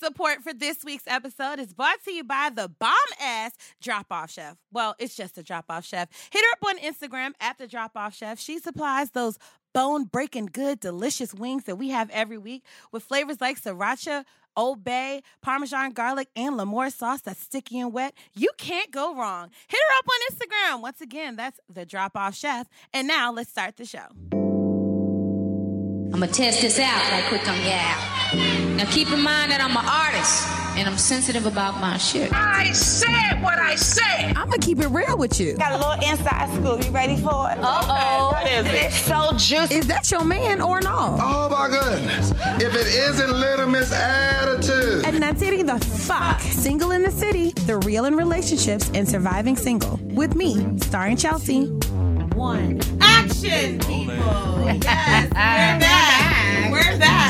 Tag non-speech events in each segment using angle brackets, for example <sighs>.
Support for this week's episode is brought to you by the bomb ass Drop Off Chef. Well, it's just a Drop Off Chef. Hit her up on Instagram at the Drop Off Chef. She supplies those bone breaking good, delicious wings that we have every week with flavors like sriracha, Old Bay, Parmesan garlic, and Lamore sauce that's sticky and wet. You can't go wrong. Hit her up on Instagram. Once again, that's the Drop Off Chef. And now let's start the show. I'm gonna test this out right quick on yeah. Now keep in mind that I'm an artist and I'm sensitive about my shit. I said what I said. I'm gonna keep it real with you. Got a little inside scoop. You ready for it? Uh oh. What is it? It's so juicy. Is that your man or not? Oh my goodness. If it isn't Little Miss Attitude. And that's it, the fuck. Single in the City, the real in relationships and surviving single. With me, starring Chelsea. One. Action, people. Yes, we're back.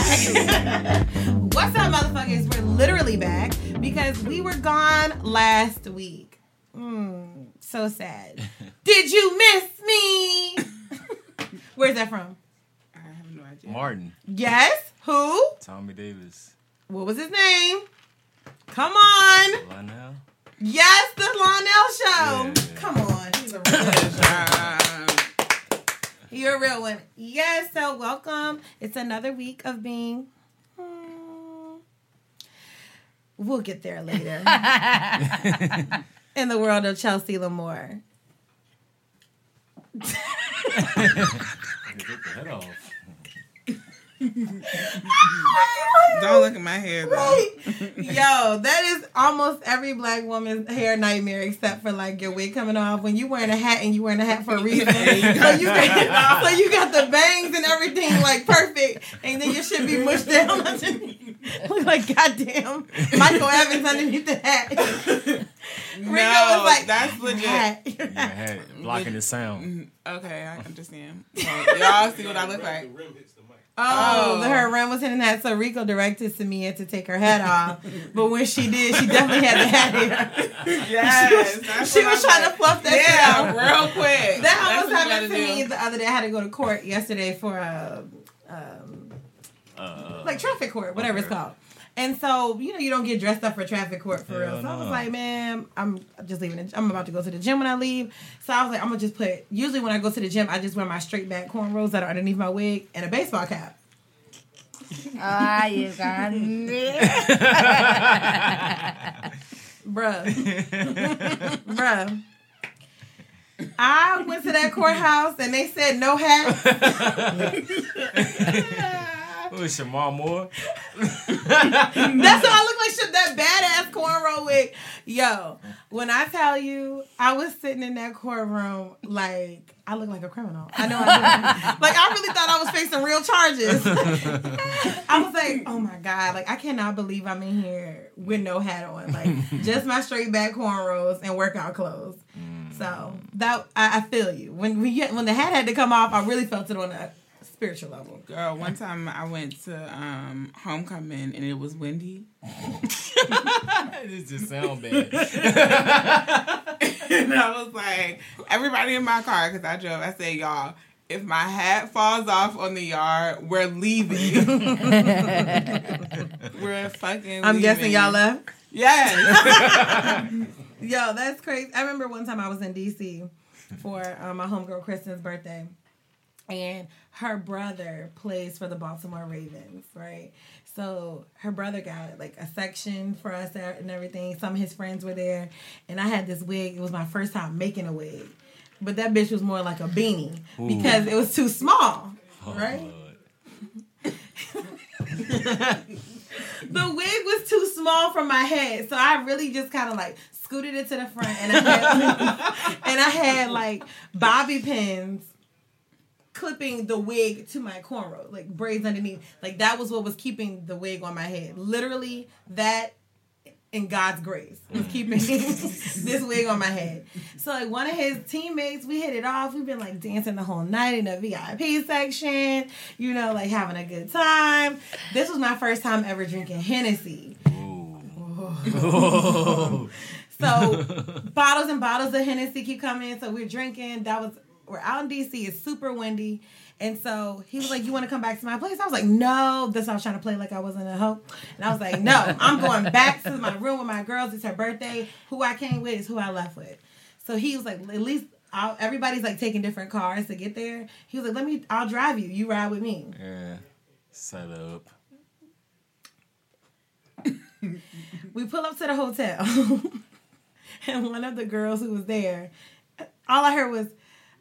We're. <laughs> What's up, motherfuckers? We're literally back because we were gone last week. Mm, so sad. <laughs> Did you miss me? <laughs> Where's that from? I have no idea. Martin, Yes. Who? Tommy Davis, What was his name? Come on. Lionel. Yes, the Lionel Show. Yeah. Come on. He's a real You're a real one. Yes, so welcome. It's another week of being. Hmm. We'll get there later. <laughs> In the world of Chelsea Lamore. Get the head off. <laughs> don't look at my hair though. Right? Yo, that is almost every black woman's hair nightmare except for like your wig coming off when you wearing a hat and you wearing a hat for a reason. <laughs> so you got, so you got the bangs and everything like perfect, and then your shit be mushed down underneath. Look like goddamn Michael Evans underneath the hat. <laughs> Rico was like, that's legit. hat. You got head blocking the sound. Mm-hmm. Okay, I understand. So, y'all see what I look like? Oh, Oh. her rim was hitting that. So Rico directed Samia to take her hat off, but when she did, she definitely had the hat here. <laughs> Yes, that's She was I trying to like. fluff that Yeah, shit out. real quick. That That's was what happening to gotta me the other day. I had to go to court yesterday for a, um, Uh, like traffic court, whatever it's called. And so, you know, you don't get dressed up for traffic court for real. Hell So I was like, man, I'm just leaving. It. I'm about to go to the gym when I leave. So I was like, I'm gonna just put. Usually when I go to the gym, I just wear my straight back cornrows that are underneath my wig and a baseball cap. Ah, you got me. <laughs> Bruh. <laughs> Bruh. I went to that courthouse and they said no hat. <laughs> Who is Shemar Moore? That's what I look like. That badass cornrow wig. Yo, when I tell you, I was sitting in that courtroom like I look like a criminal. I know I do. <laughs> like I really thought I was facing real charges. I was like, oh my god, like I cannot believe I'm in here with no hat on, like just my straight back cornrows and workout clothes. So that I, I feel you. When we when the hat had to come off, I really felt it on a spiritual level. Girl, one time I went to um, homecoming and it was windy. this just sound bad. <laughs> and I was like, everybody in my car, because I drove, I said, y'all, if my hat falls off on the yard, we're leaving. <laughs> we're fucking I'm leaving. guessing y'all left. Yes. <laughs> Yo, that's crazy. I remember one time I was in DC for um, my homegirl Kristen's birthday, and her brother plays for the Baltimore Ravens, right? So her brother got like a section for us and everything. Some of his friends were there, and I had this wig. It was my first time making a wig, but that bitch was more like a beanie because it was too small, oh, right? <laughs> the wig was too small for my head, so I really just kind of like scooted it to the front, and I had, <laughs> and I had like bobby pins clipping the wig to my cornrow, like braids underneath. Like that was what was keeping the wig on my head. Literally, that in God's grace was mm. keeping <laughs> this wig on my head. So like one of his teammates, we hit it off. We've been like dancing the whole night in the VIP section, you know, like having a good time. This was my first time ever drinking Hennessy. <laughs> So bottles and bottles of Hennessy keep coming. So we're drinking. That was we're out in DC. It's super windy, And so he was like, "You want to come back to my place?" I was like, "No." This I was trying to play like I wasn't a hoe, and I was like, "No, I'm going back to my room with my girls. It's her birthday. Who I came with is who I left with." So he was like, "At least." I'll, everybody's like taking different cars to get there. He was like, "Let me, I'll drive you. You ride with me." Yeah. Set up. we pull up to the hotel, <laughs> and one of the girls who was there, all I heard was,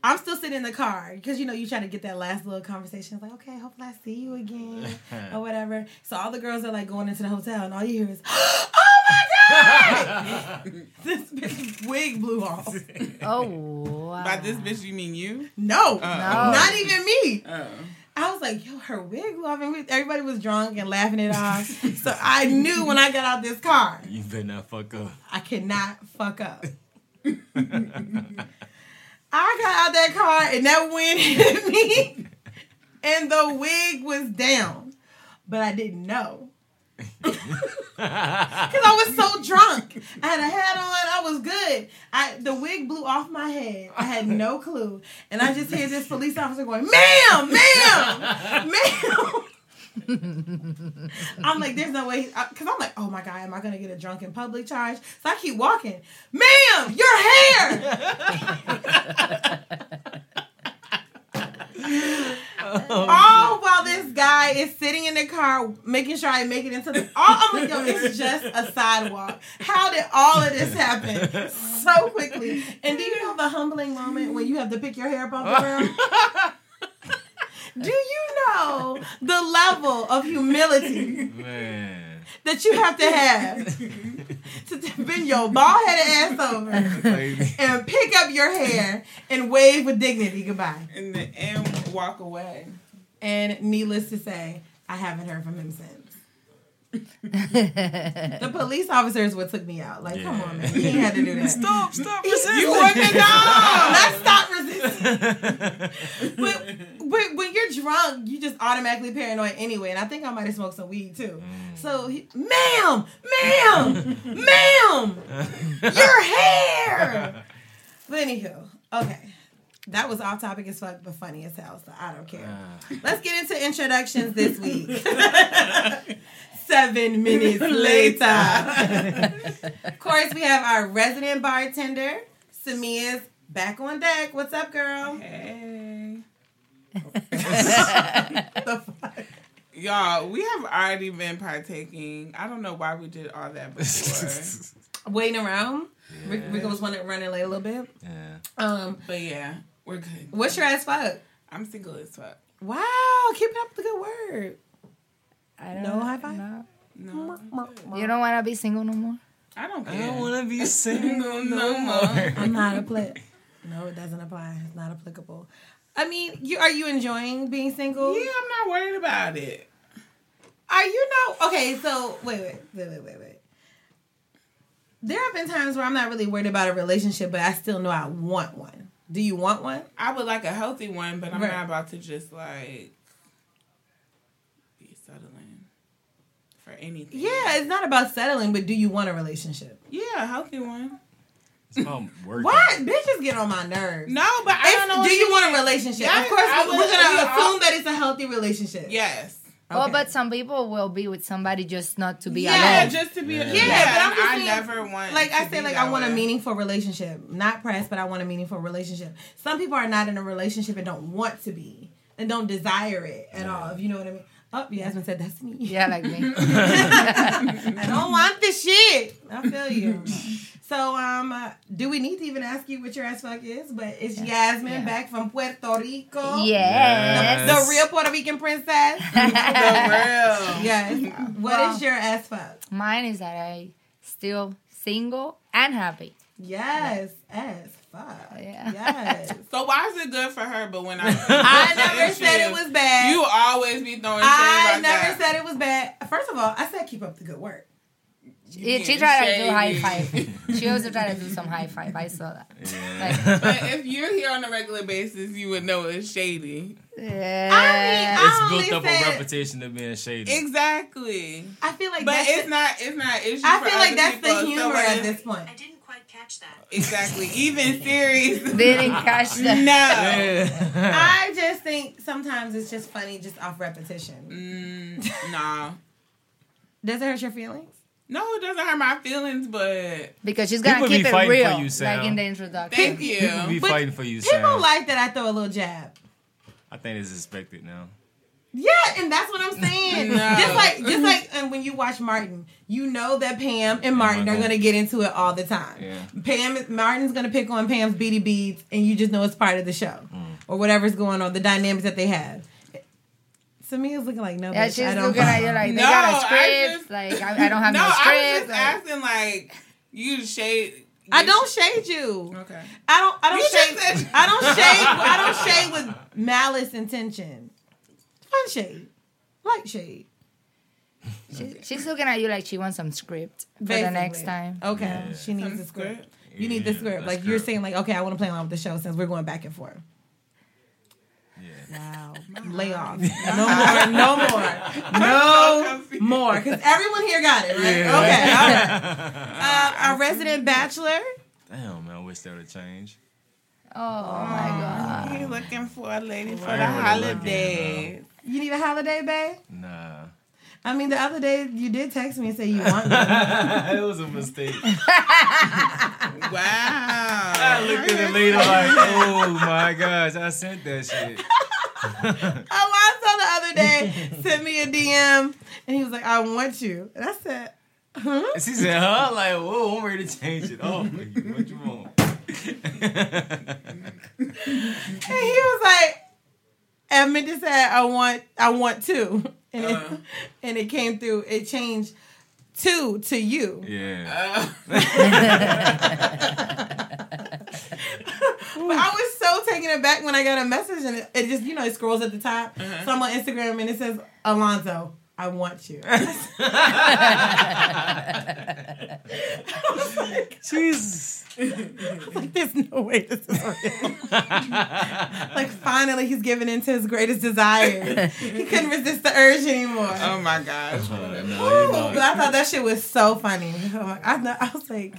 "I'm still sitting in the car because you know you try to get that last little conversation. It's like, okay, hopefully I see you again <laughs> or whatever." So all the girls are like going into the hotel, and all you hear is, <gasps> "Oh my god!" <laughs> this bitch wig blew off. <laughs> Oh, wow. By this bitch, you mean you? No, No. not even me. Oh. I was like, yo, her wig blew off, and everybody was drunk and laughing it off. so I knew when I got out this car. You better not fuck up. I cannot fuck up. I got out that car and that wind <laughs> hit me and the wig was down. But I didn't know. <laughs> Because I was so drunk. I had a hat on. I was good. I The wig blew off my head. I had no clue. And I just hear this police officer going, ma'am, ma'am, ma'am. I'm like, there's no way. Because I'm like, oh my God, am I going to get a drunken public charge? So I keep walking. Ma'am, your hair. <laughs> Oh, all while this guy is sitting in the car making sure I make it into the. All, I'm like, yo, it's just a sidewalk. How did all of this happen so quickly? And do you know the humbling moment when you have to pick your hair up off the <laughs> ground? Do you know the level of humility Man. that you have to have to bend your bald headed ass over and pick up your hair and wave with dignity goodbye? And, the, and walk away. And needless to say, I haven't heard from him since. The <laughs> police officers would took me out. Like, come on, man, you had to do that. Stop, stop resisting. You wouldn't have Not stop resisting. but, but when you're drunk, you just automatically paranoid anyway. And I think I might have smoked some weed too. Mm. So, he, ma'am, ma'am, ma'am, your hair. But anywho, okay. That was off topic as fuck, but funny as hell, so I don't care. Ah. Let's get into introductions this week. <laughs> Seven <laughs> minutes later. <laughs> of course, we have our resident bartender, Samia's back on deck. What's up, girl? Hey. <laughs> The fuck? Y'all, we have already been partaking. I don't know why we did all that before. Waiting around. Rick Rico was wanting running late a little bit. Yeah. Um, but yeah, we're good. what's your ass fuck? I'm single as fuck. Wow, keep it up the good word. I don't No high five? no. No, You don't want to be single no more? I don't care. I don't want to be <laughs> single no more. I'm not apply. <laughs> No, it doesn't apply. It's not applicable. I mean, you are you enjoying being single? Yeah, I'm not worried about it. Are you not okay? So wait, wait, wait, wait, wait, wait. There have been times where I'm not really worried about a relationship, but I still know I want one. Do you want one? I would like a healthy one, but I'm Right. not about to just like be settling for anything. Yeah, it's not about settling, but do you want a relationship? Yeah, a healthy one. It's about working. What? Bitches get on my nerves. No, but I If- don't know. do what you want a relationship? Yes, of course, I we're gonna we all- assume that it's a healthy relationship. Yes. Well, but some people will be with somebody just not to be Yeah, alone. just to be. Yeah. Yeah, Yeah, but I'm and just I saying, never want. Like I say, be like I want a meaningful relationship, not press, but I want a meaningful relationship. Some people are not in a relationship and don't want to be and don't desire it at all. If you know what I mean. Oh, Yasmin said that's me. yeah, like me. <laughs> I don't want this shit. I feel you. So, um, uh, do we need to even ask you what your ass fuck is? But it's Yasmin Yeah. back from Puerto Rico. yes. The real Puerto Rican princess. <laughs> The real. yes. What is Wow. your ass fuck? Mine is that I still single and happy. Yes, ass fuck. Yeah. Yes. <laughs> So why is it good for her? But when I, <laughs> I never said it was bad. You always be throwing shade I about never that. said it was bad. First of all, I said keep up the good work. Yeah, she getting tried to do high five. She also tried to do some high five. I saw that. <laughs> Yeah. But if you're here on a regular basis, you would know it's shady. Yeah. I mean, it's only built up said- a reputation of being shady. Exactly. I feel like But that's it's the, not. It's not an issue. I feel like that's people. the humor when at this point. Catch that. Exactly. Even series. <laughs> Didn't catch that. No. <laughs> I just think sometimes it's just funny just off repetition. Mm, nah. Does it hurt your feelings? No, it doesn't hurt my feelings, but Because she's gonna People be keep it real, you, Sam. like in the introduction. thank you. People be But fighting for you, People Sam. like that I throw a little jab. I think it's expected now. Yeah, and that's what I'm saying. <laughs> No. Just like just like and when you watch Martin, you know that Pam and Martin are gonna- gonna get into it all the time. Yeah. Pam Martin's gonna pick on Pam's beady beads and you just know it's part of the show. Mm. Or whatever's going on, the dynamics that they have. Samia's looking like no, Yeah, she's I don't looking at you like they No, got a script. just- like I, I don't have <laughs> no, no, I was just like- asking like you shade. I don't shade you. Okay. I don't I don't You shade I don't <laughs> shade I don't shade with malice intention. Fun shade. Light shade. She, she's looking at you like she wants some script for the next time. Okay. Yeah. She needs Some the script. script? You need the script. that's Like you're saying, like, okay, I want to play along with the show since we're going back and forth. Yeah. Wow. Lay off. <laughs> No more. No more. No more. Because everyone here got it, right? Okay. All right. <laughs> Uh, our resident bachelor. Damn, man, I wish that would have changed. Oh, my god. You looking for a lady for I the ain't really holidays? You need a holiday, babe? Nah. I mean, the other day you did text me and say you <laughs> want me. it was a mistake. <laughs> Wow. I looked at it later like, oh my gosh, I sent that shit. <laughs> Oh, I saw the other day sent me a DM and he was like, "I want you," and I said, "Huh?" And she said, huh? Like, whoa, I'm ready to change it. Oh, what you want? And he was like, I meant to say I want I want two. <laughs> And it Uh. and it came through, it changed two to you. yeah. <laughs> But I was so taken aback when I got a message and it, it just, you know, it scrolls at the top. Uh-huh. So I'm on Instagram and it says, Alonzo, I want you. <laughs> Jesus. <laughs> like, there's no way this is real. <laughs> like finally he's giving in to his greatest desire. he couldn't resist the urge anymore. Oh my gosh. Uh, no, Ooh, but. I thought that shit was so funny. I, know- I was like,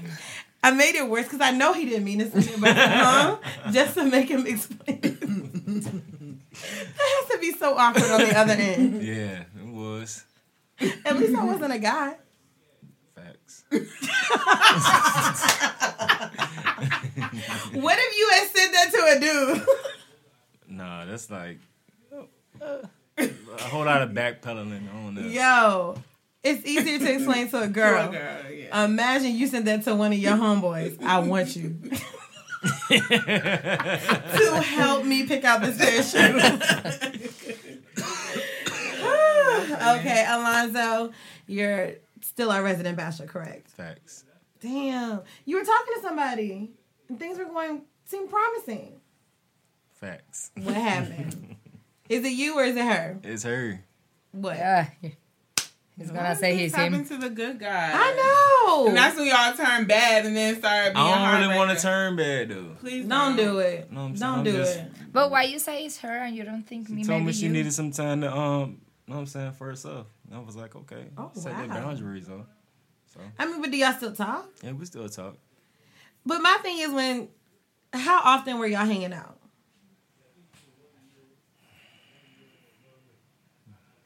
I made it worse because I know he didn't mean to say it, but huh? Just to make him explain. that has to be so awkward on the other end. Yeah, it was. At least I wasn't a guy. Facts. <laughs> What if you had said that to a dude? <laughs> Nah, that's like a whole lot of backpedaling on that. Yo, it's easier to explain to a <laughs> girl. Poor girl, yeah. Imagine you sent that to one of your homeboys. I want you to help me pick out this pair of shoes. <sighs> okay, Alonzo, you're still our resident bachelor, correct? Facts. Damn, you were talking to somebody and things were going seem promising. Facts. What happened? <laughs> is it you or is it her? It's her. What? Yeah. He's gonna say This he's happened him. to the good guy. I know. And that's when y'all turn bad and then start being I don't really want to turn bad though. Please Don't do it. No, I'm Don't I'm do just- it. But why you say it's her and you don't think me She told maybe me she you? needed some time to um, know what I'm saying, for herself. And I was like, okay, Oh, set wow. boundaries though. So I mean, but do y'all still talk? yeah, we still talk. But my thing is when, how often were y'all hanging out?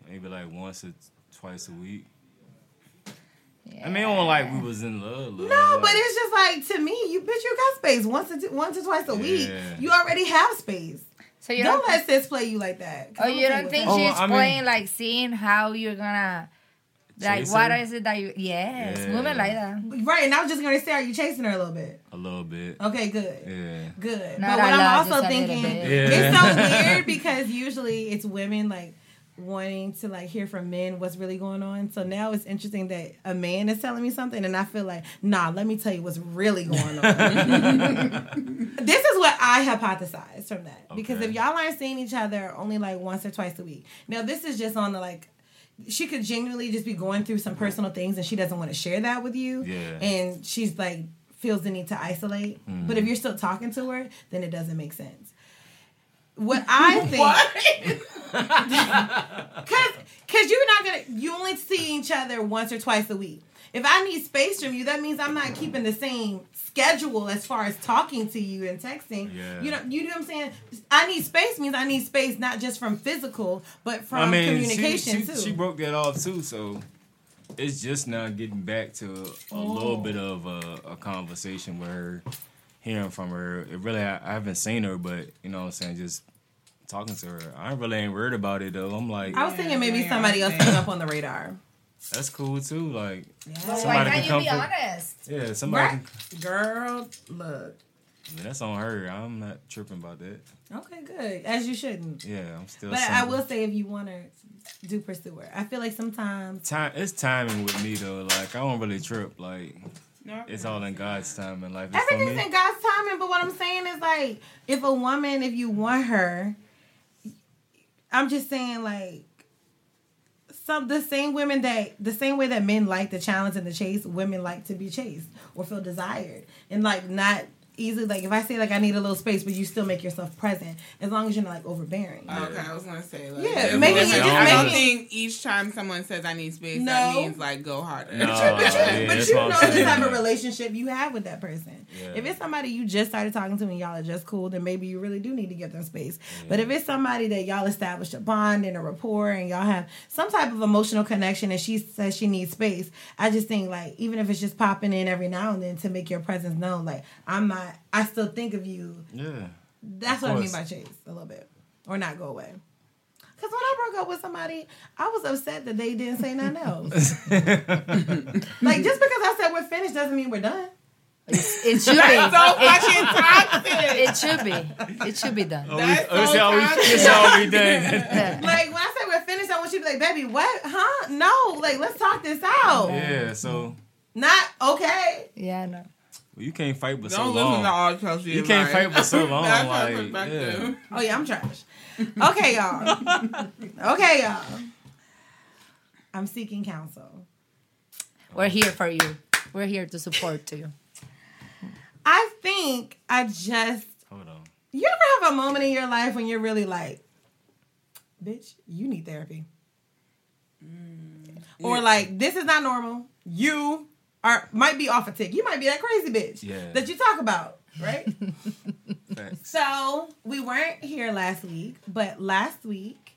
Maybe like once or twice a week. I mean, it wasn't like we was in love. love No, but it's just like to me, you bitch, you got space once or two, once or twice a week. You already have space. So you don't don't, let sis play you like that. oh, I'm you gonna don't tell think what's Oh, she's mean- playing like seeing how you're gonna like Chase what it that you yes Yeah. women like that right? And I was just gonna say, are you chasing her a little bit? a little bit. Okay, good. Yeah. Good. Not but what I'm just also thinking, bit. it's so weird because usually it's women like wanting to like hear from men what's really going on. So now it's interesting that a man is telling me something and I feel like, nah, let me tell you what's really going on. <laughs> this is what I hypothesized from that. Because if y'all aren't seeing each other only like once or twice a week. Now this is just on the like she could genuinely just be going through some personal things and she doesn't want to share that with you. Yeah. And she's like feels the need to isolate. But if mm-hmm. you're still talking to her, then it doesn't make sense. What I <laughs> think, <laughs> because because you're not gonna you only see each other once or twice a week. If I need space from you, that means I'm not keeping the same schedule as far as talking to you and texting. Yeah. You know, you know what I'm saying? I need space means I need space not just from physical, but from I mean, communication she, she, too. she broke that off too, so it's just now getting back to a Oh. little bit of a, a conversation with her, hearing from her. It really, I, I haven't seen her, but you know what I'm saying, just talking to her. I really ain't worried about it though. I'm like, I was thinking maybe yeah, somebody else came up on the radar. that's cool too. Like, Why somebody can't can you come be for- honest? yeah, somebody. Right. Can, Girl, look. I mean, that's on her. I'm not tripping about that. Okay, good. As you shouldn't. Yeah, I'm still. But I will say if you want to do pursue her. I feel like sometimes Time, it's timing with me though. Like I don't really trip. Like No, it's all in God's time in life. It's for everything's me. in God's timing. But what I'm saying is like, if a woman, if you want her, I'm just saying like. Some the same women that the same way that men like the challenge and the chase, women like to be chased or feel desired and like not easily like if I say like I need a little space, but you still make yourself present as long as you're not like overbearing. Okay, I was gonna say like Yeah, if- maybe you just I don't think each time someone says I need space, No. that means like go harder. No, But you, but you what I'm know the saying. type of relationship you have with that person. Yeah. If it's somebody you just started talking to and y'all are just cool, then maybe you really do need to give them space. But if it's somebody that y'all established a bond and a rapport and y'all have some type of emotional connection and she says she needs space, I just think like even if it's just popping in every now and then to make your presence known, like I'm not I still think of you. Yeah. That's Of what I mean by chase a little bit. Or not go away. Cause when I broke up with somebody, I was upset that they didn't say nothing else. <laughs> like just because I said we're finished doesn't mean we're done. It should be. That's so fucking it, toxic. it should be. It should be done. Oh, That's oh, so how oh, we, toxic. <laughs> how we done. <laughs> Like when I say we're finished, I want you to be like, baby, what? Huh? No, like let's talk this out. yeah, so Not okay. Yeah, no. Well, you can't fight but so long. Don't listen long. to all Chelsea. You can't advice. fight for so <laughs> long, like, perspective. Oh yeah, I'm trash. Okay, y'all. <laughs> Okay, y'all. I'm seeking counsel. We're here for you. We're here to support you. I think I just Hold on. You ever have a moment in your life when you're really like, bitch, you need therapy? Mm, or like, this is not normal. You are might be off a tick. You might be that crazy bitch Yeah. that you talk about, right? <laughs> So we weren't here last week, but last week,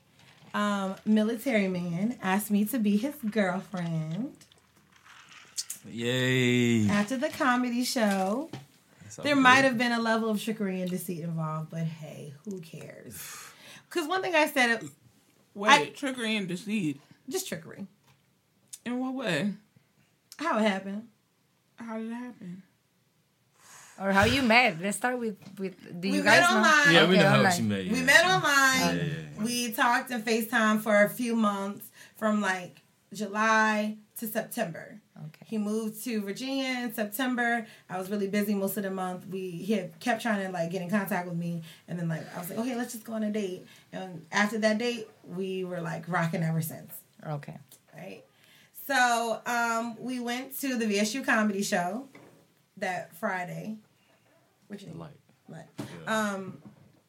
um, military man asked me to be his girlfriend Yay. after the comedy show. That's all There good. might have been a level of trickery and deceit involved, but hey, who cares? <sighs> Because one thing I said, Wait, I- trickery and deceit. just trickery. In what way? How it happened? How did it happen? Or how you met. Let's start with with do We you met guys know? online. Yeah, we Okay, know how online. she met. We met online. Yeah, yeah, We talked and FaceTime for a few months from like July to September. Okay. He moved to Virginia in September. I was really busy most of the month. We he had kept trying to like get in contact with me, and then like I was like, okay, let's just go on a date. And after that date, we were like rocking ever since. Okay. right? So um, we went to the VSU comedy show that Friday. Which you Like, like, um,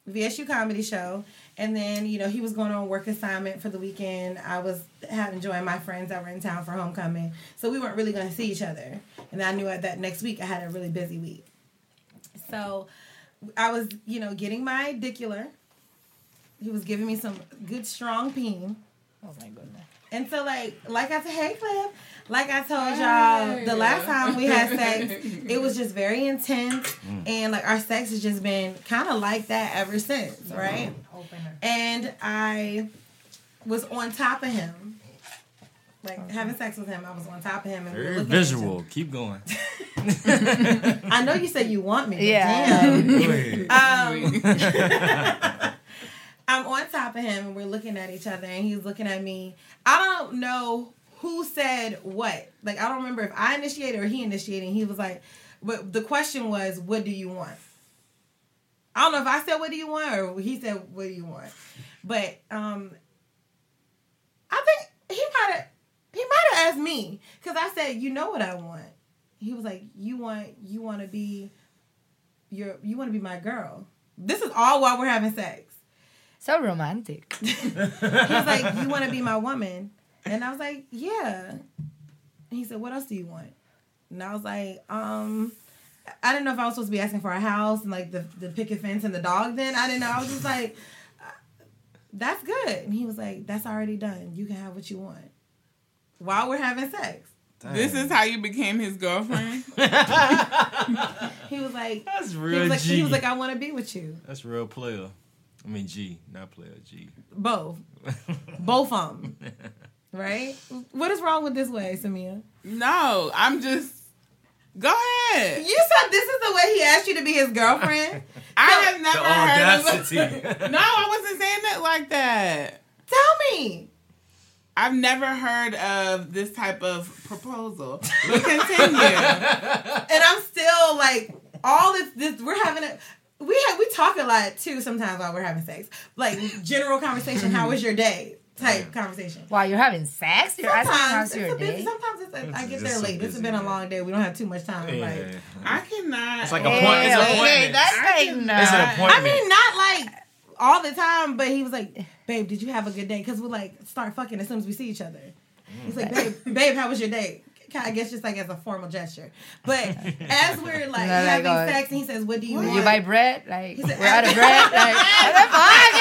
VSU comedy show, and then you know he was going on work assignment for the weekend. I was having enjoying my friends that were in town for homecoming, so we weren't really going to see each other. And I knew that next week I had a really busy week, so I was you know getting my dicular. He was giving me some good strong peen. Oh my goodness. And so, like, like I said, hey, Cliff, like I told y'all, the last time we had sex, <laughs> it was just very intense, and like our sex has just been kind of like that ever since, right? And I was on top of him, like having sex with him. I was on top of him, and we were very looking at each visual. Keep going. <laughs> I know you said you want me, Yeah. damn. <laughs> Go ahead. Um, I'm on top of him and we're looking at each other and he's looking at me. I don't know who said what. Like I don't remember if I initiated or he initiated. He was like, but the question was, what do you want? I don't know if I said what do you want or he said what do you want. But um I think he might have he might have asked me because I said, you know what I want. He was like, you want you want to be your you want to be my girl. This is all while we're having sex. So romantic. <laughs> He's like, you want to be my woman. And I was like, yeah. And he said, what else do you want? And I was like, um, I didn't know if I was supposed to be asking for a house and like the, the picket fence and the dog then. I didn't know. I was just like, uh, that's good. And he was like, that's already done. You can have what you want while we're having sex. This is how you became his girlfriend. <laughs> <laughs> He was like, That's real. he real was like, G. he was like, I want to be with you. That's real player. I mean G, not player G. Both. Both of them. Right? What is wrong with this way, Samia? no, I'm just. Go ahead. You said this is the way he asked you to be his girlfriend? <laughs> I have The never heard of. audacity. <laughs> No, I wasn't saying it like that. Tell me. I've never heard of this type of proposal. But continue. <laughs> And I'm still like, all this, this we're having a, we have, we talk a lot too sometimes while we're having sex. Like general conversation, how was your day? <laughs> Type conversation. While you're having sex, you're asking Sometimes how's it's your a busy, day. sometimes it's a, I It's get just there so late. It's busy, been a long day. We don't have too much time. Yeah. Like, I cannot. It's like a point. It's an okay, appointment. that's I like no. It's an I mean, not like all the time, but he was like, "Babe, did you have a good day?" Because we like start fucking as soon as we see each other. He's like, mm. "Babe, babe, how was your day?" I guess just like as a formal gesture. But <laughs> as we're like No, having uh, sex, and he says, "What do you Did want?" you buy bread? Like said, we're out of bread. <laughs> Like what the fuck?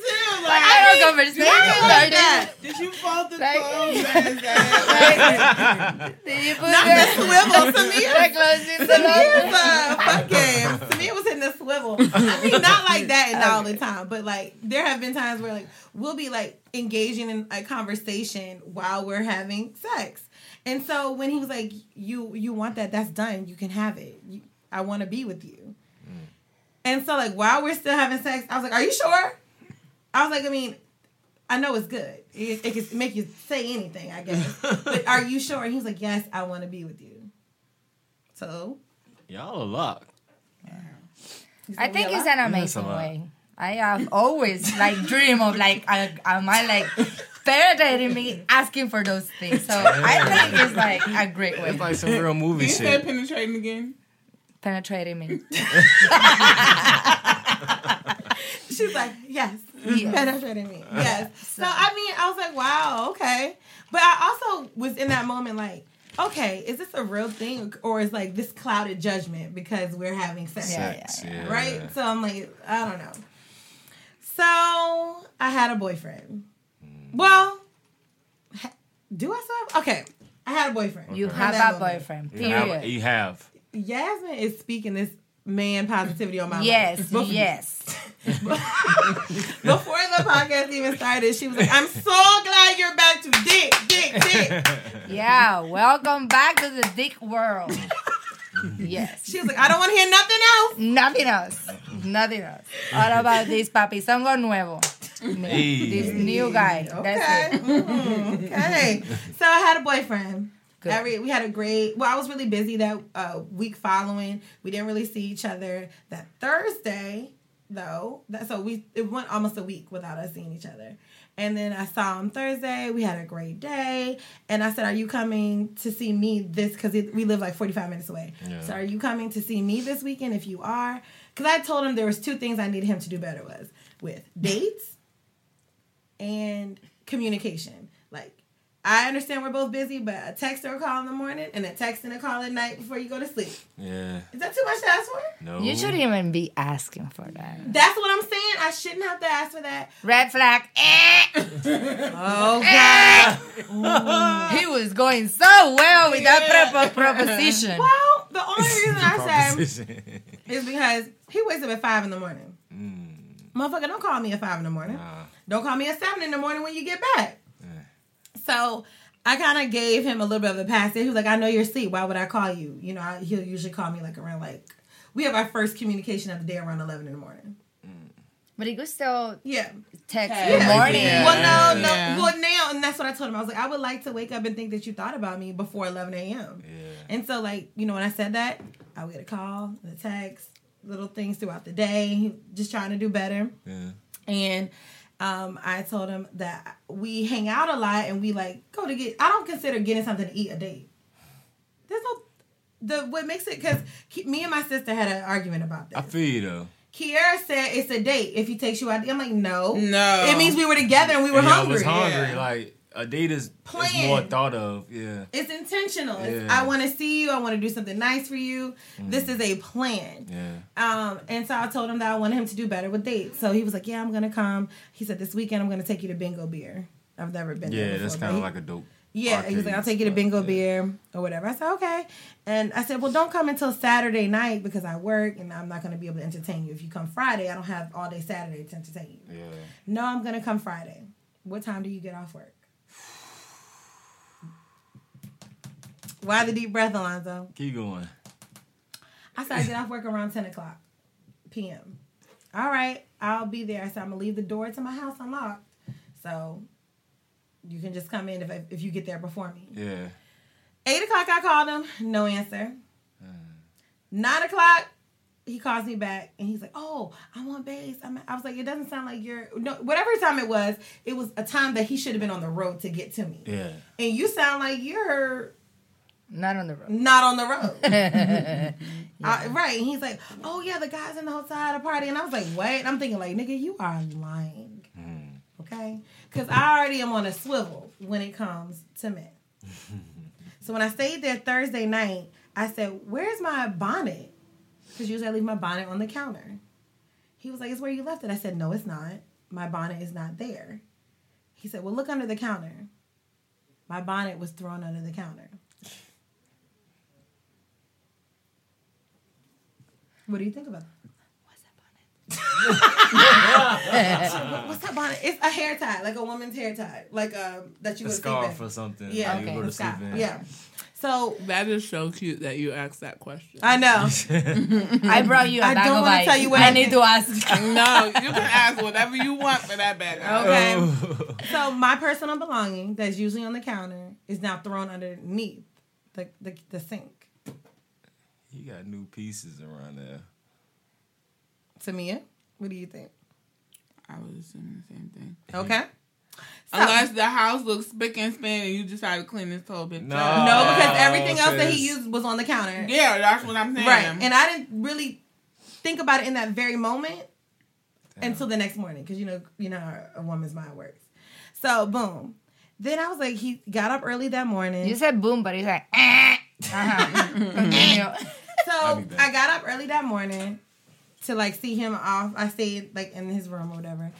Too. Like, I don't conversation. like that. did you fold the Like- clothes? <laughs> Is that- Did you put Not the, the swivel. Samir, the clothes in the Samir's uh, fucking. Samir was hitting the swivel. I mean, not like that and all the time, but like there have been times where like we'll be like engaging in a conversation while we're having sex, and so when he was like, "You you want that? That's done. You can have it. You, I want to be with you." And so like while we're still having sex, I was like, "Are you sure?" I was like, "I mean." I know it's good. It, it can make you say anything, I guess. <laughs> But are you sure? And he was like, Yes, I want to be with you. So Y'all a lot. I think it's an amazing lot. way. I have always like dream of like I, am I like penetrating me asking for those things. So I think it's like a great way. It's like some real movie You said penetrating again. penetrating me. <laughs> she's like, Yes, Yes. penetrating me. Yes. So I mean, I was like, Wow, okay. But I also was in that moment like, okay, is this a real thing or is like this clouded judgment because we're having sex? Yeah, Sex, yeah. Right? So I'm like, I don't know. So I had a boyfriend. Well, do I still have? Okay, I had a boyfriend. You in have that a moment. boyfriend. You have, you have. Yasmin is speaking this man positivity on my Yes, life. Before- yes. <laughs> Before the podcast even started, she was like, I'm so glad you're back to dick, dick, dick. <laughs> Yeah, welcome back to the dick world. <laughs> Yes. She was like, I don't want to hear nothing else. Nothing else. Nothing else. All about this papizongo nuevo. Hey. This new guy. Okay. That's it. Mhm. Okay. So I had a boyfriend. Good. Every we had a great. Well, I was really busy that uh, week following. We didn't really see each other. That Thursday, though, that so we it went almost a week without us seeing each other. And then I saw him Thursday. We had a great day. And I said, "Are you coming to see me this? Because we live like forty five minutes away. Yeah. So are you coming to see me this weekend? If you are, because I told him there was two things I needed him to do better was with dates and communication. Like, I understand we're both busy, but a text or a call in the morning and a text and a call at night before you go to sleep. Yeah. Is that too much to ask for? No. You shouldn't even be asking for that. That's what I'm saying. I shouldn't have to ask for that. Red flag. Eh. <laughs> Oh, God. He was going so well with that prop- proposition. <laughs> well, the only reason I say Proposition. is because he wakes up at 5 in the morning. Mm. Motherfucker, don't call me at 5 in the morning. Nah. Don't call me at 7 in the morning when you get back. So I kind of gave him a little bit of a pass. He was like, I know you're asleep. Why would I call you? You know, I, he'll usually call me like around like, we have our first communication of the day around 11 in the morning. Mm. But he could still Yeah. text Yeah. good morning. Yeah. Well, no, no. Yeah. Well, now, and that's what I told him. I was like, I would like to wake up and think that you thought about me before 11 a.m. Yeah. And so, like, you know, when I said that, I would get a call, a text, little things throughout the day, just trying to do better. Yeah. And um, I told him that we hang out a lot and we like go to get. I don't consider getting something to eat a date. There's no the what makes it because me and my sister had an argument about that. I feel you though. Kiera said it's a date if he takes you out. I'm like, no, No. It means we were together and we were And I hungry. was hungry. Yeah. Like a date is, more thought of. Yeah. It's intentional. It's, I want to see you. I want to do something nice for you. This is a plan. Yeah. Um, and so I told him that I wanted him to do better with dates. So he was like, "Yeah, I'm gonna come." He said, "This weekend I'm gonna take you to Bingo Beer." I've never been there. Yeah, that's kind of like a dope. Yeah, he was like, "I'll take you to. Bingo Yeah. Beer or whatever." I said, "Okay," and I said, "Well, don't come until Saturday night because I work and I'm not gonna be able to entertain you. If you come Friday, I don't have all day Saturday to entertain you." Yeah. No, I'm gonna come Friday. What time do you get off work? Why the deep breath, Alonzo? Keep going. I said I get off work around 10 o'clock p.m. All right, I'll be there. I said I'm gonna leave the door to my house unlocked, so you can just come in if if you get there before me. Yeah. Eight o'clock, I called him, no answer. Hmm. Nine o'clock, he calls me back and he's like, "Oh, I'm on base." I'm, I was like, "It doesn't sound like you're no whatever time it was. It was a time that he should have been on the road to get to me, Yeah. and you sound like you're Not on the road. not on the road." <laughs> Uh, right. And he's like, oh, yeah, the guys in the hotel had a party. And I was like, wait. I'm thinking, like, nigga, you are lying. Okay? Because I already am on a swivel when it comes to men. <laughs> so when I stayed there Thursday night, I said, where's my bonnet? Because usually I leave my bonnet on the counter. He was like, it's where you left it. I said, no, it's not. My bonnet is not there. He said, well, look under the counter. My bonnet was thrown under the counter. What do you think about that? <laughs> <laughs> What's that bonnet? It's a hair tie, like a woman's hair tie, like um that you A would scarf sleep or something. Yeah, You Okay. go to a sleep scarf. in. Yeah. So That is so cute that you asked that question. I know. <laughs> I brought you a I bag I don't of wanna tell you what I I need to ask. no, you can ask whatever you want for that bag. Okay. Oh. So my personal belonging that's usually on the counter is now thrown underneath the the, the sink. You got new pieces around there. Samia, what do you think? I was assuming the same thing. Okay. So, Unless the house looks spick and span and you decide to clean this whole bitch No. up. no, because everything else that he used was on the counter. Yeah, that's what I'm saying. Right. And I didn't really think about it in that very moment until the next morning because you know you know how a woman's mind works. So boom. Then I was like, he got up early that morning. You said boom, but he's like, eh. Uh-huh. <laughs> <laughs> So I'll be back. I got up early that morning to like see him off. I stayed like in his room or whatever.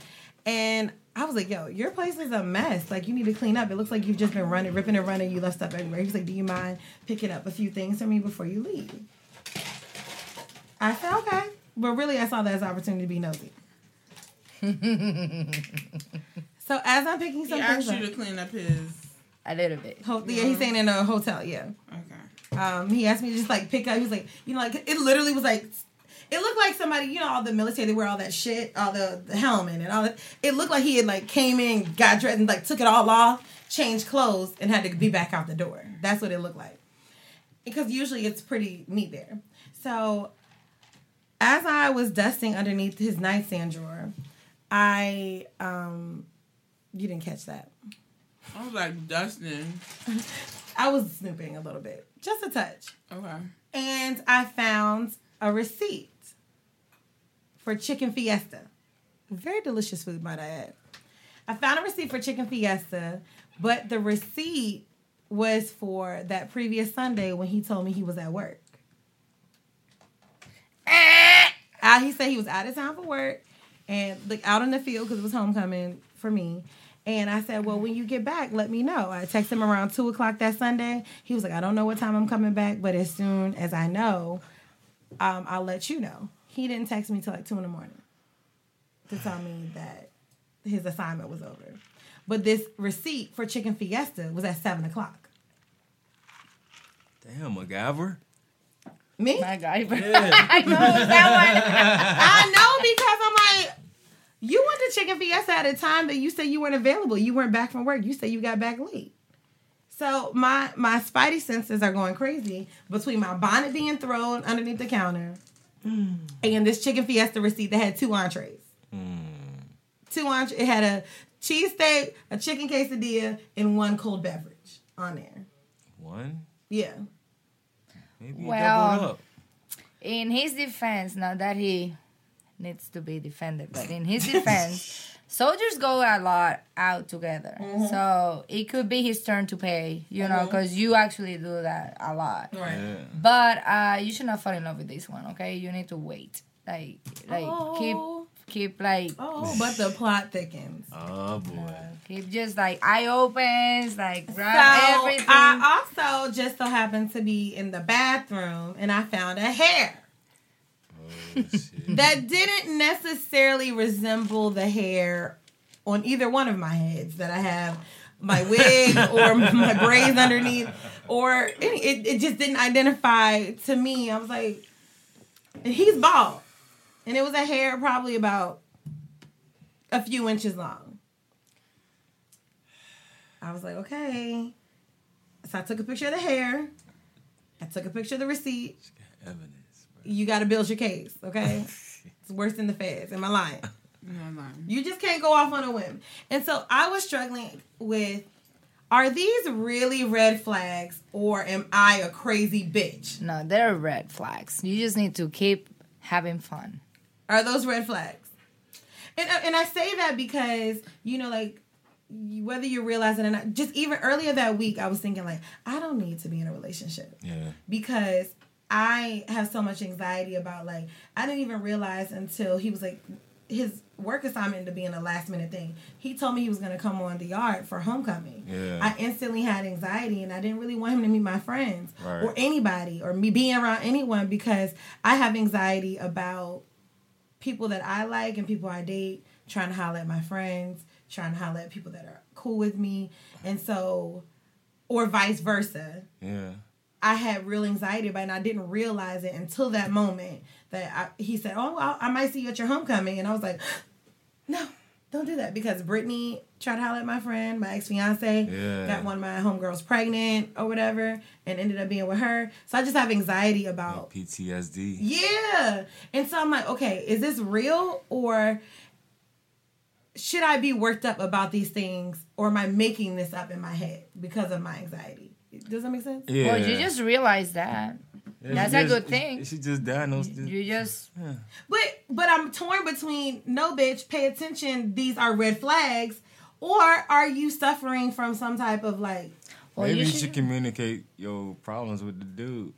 And I was like, yo, your place is a mess. Like you need to clean up. It looks like you've just been running, ripping and running. You left stuff everywhere. He's like, Do you mind picking up a few things for me before you leave? I said, Okay. But really I saw that as an opportunity to be nosy. <laughs> so as I'm picking something, He asked you up, to clean up his. A little bit. ho- yeah, he's saying in a hotel, yeah. Okay. Um, he asked me to just like pick up. He was like, you know, like it literally was like, it looked like somebody, you know, all the military they wear all that shit, all the, the helmet and all that. It looked like he had like came in, got dressed, and like took it all off, changed clothes, and had to be back out the door. That's what it looked like. Because usually it's pretty neat there. So as I was dusting underneath his nightstand drawer, I um, you didn't catch that. I was like dusting. <laughs> I was snooping a little bit, just a touch. Okay. and I found a receipt for chicken fiesta. Very delicious food, might I add. I found a receipt for chicken fiesta, but the receipt was for that previous Sunday when he told me he was at work. Uh, he said he was out of town for work and like out in the field because it was homecoming for me. And I said, Well, when you get back, let me know. I texted him around two o'clock that Sunday. He was like, I don't know what time I'm coming back, but as soon as I know, um, I'll let you know. He didn't text me till like two in the morning to tell me that his assignment was over. But this receipt for Chicken Fiesta was at seven o'clock. Damn, MacGyver. Me? My guy. Yeah. <laughs> I know that I know because I'm like, you went to Chicken Fiesta at a time that you said you weren't available. You weren't back from work. You said you got back late. So my my spidey senses are going crazy between my bonnet being thrown underneath the counter mm. and this Chicken Fiesta receipt that had two entrees. Mm. Two entrees. It had a cheesesteak, a chicken quesadilla, and one cold beverage on there. One. Yeah. Maybe Well, it up. In his defense, now that he needs to be defended. But in his <laughs> defense, soldiers go a lot out together. Mm-hmm. So it could be his turn to pay, you know, because you actually do that a lot. Right. Yeah. But uh, you should not fall in love with this one, okay? You need to wait. Like, like Oh. keep, keep like, Oh, but the plot thickens. <laughs> Oh boy. keep just like eye opens, like So grab everything. I also just so happened to be in the bathroom and I found a hair shit. That didn't necessarily resemble the hair on either one of my heads that I have my wig <laughs> or my braids underneath or any, it, it just didn't identify to me. I was like, he's bald. And it was a hair probably about a few inches long. I was like, okay. So I took a picture of the hair. I took a picture of the receipt. Evidence. Bro. You got to build your case, okay? <laughs> it's worse than the feds. Am I lying? No, I'm lying. You just can't go off on a whim. And so I was struggling with are these really red flags or am I a crazy bitch? no, they're red flags. You just need to keep having fun. Are those red flags? And uh, and I say that because you know like whether you realize it or not, just even earlier that week, I was thinking like, I don't need to be in a relationship. Yeah. because I have so much anxiety about like I didn't even realize until he was like his work assignment ended up being a last minute thing. He told me he was gonna come on the yard for homecoming. Yeah. I instantly had anxiety and I didn't really want him to meet my friends Right. or anybody or me being around anyone because I have anxiety about people that I like and people I date, trying to holler at my friends, trying to holler at people that are cool with me. And so or vice versa. Yeah. I had real anxiety about it and I didn't realize it until that moment that I, he said, Oh, well, I might see you at your homecoming. And I was like, No, don't do that because Brittany tried to holler at my friend, my ex fiance, Yeah. got one of my homegirls pregnant or whatever, and ended up being with her. So I just have anxiety about PTSD. yeah. And so I'm like, okay, is this real or should I be worked up about these things or am I making this up in my head because of my anxiety? Does that make sense? Yeah. Well, you just realize that. Yeah, that's she a just- good thing. She just diagnosed it. You just But but I'm torn between no bitch, pay attention, these are red flags, or are you suffering from some type of like well, Maybe you you should, should communicate your problems with the dude.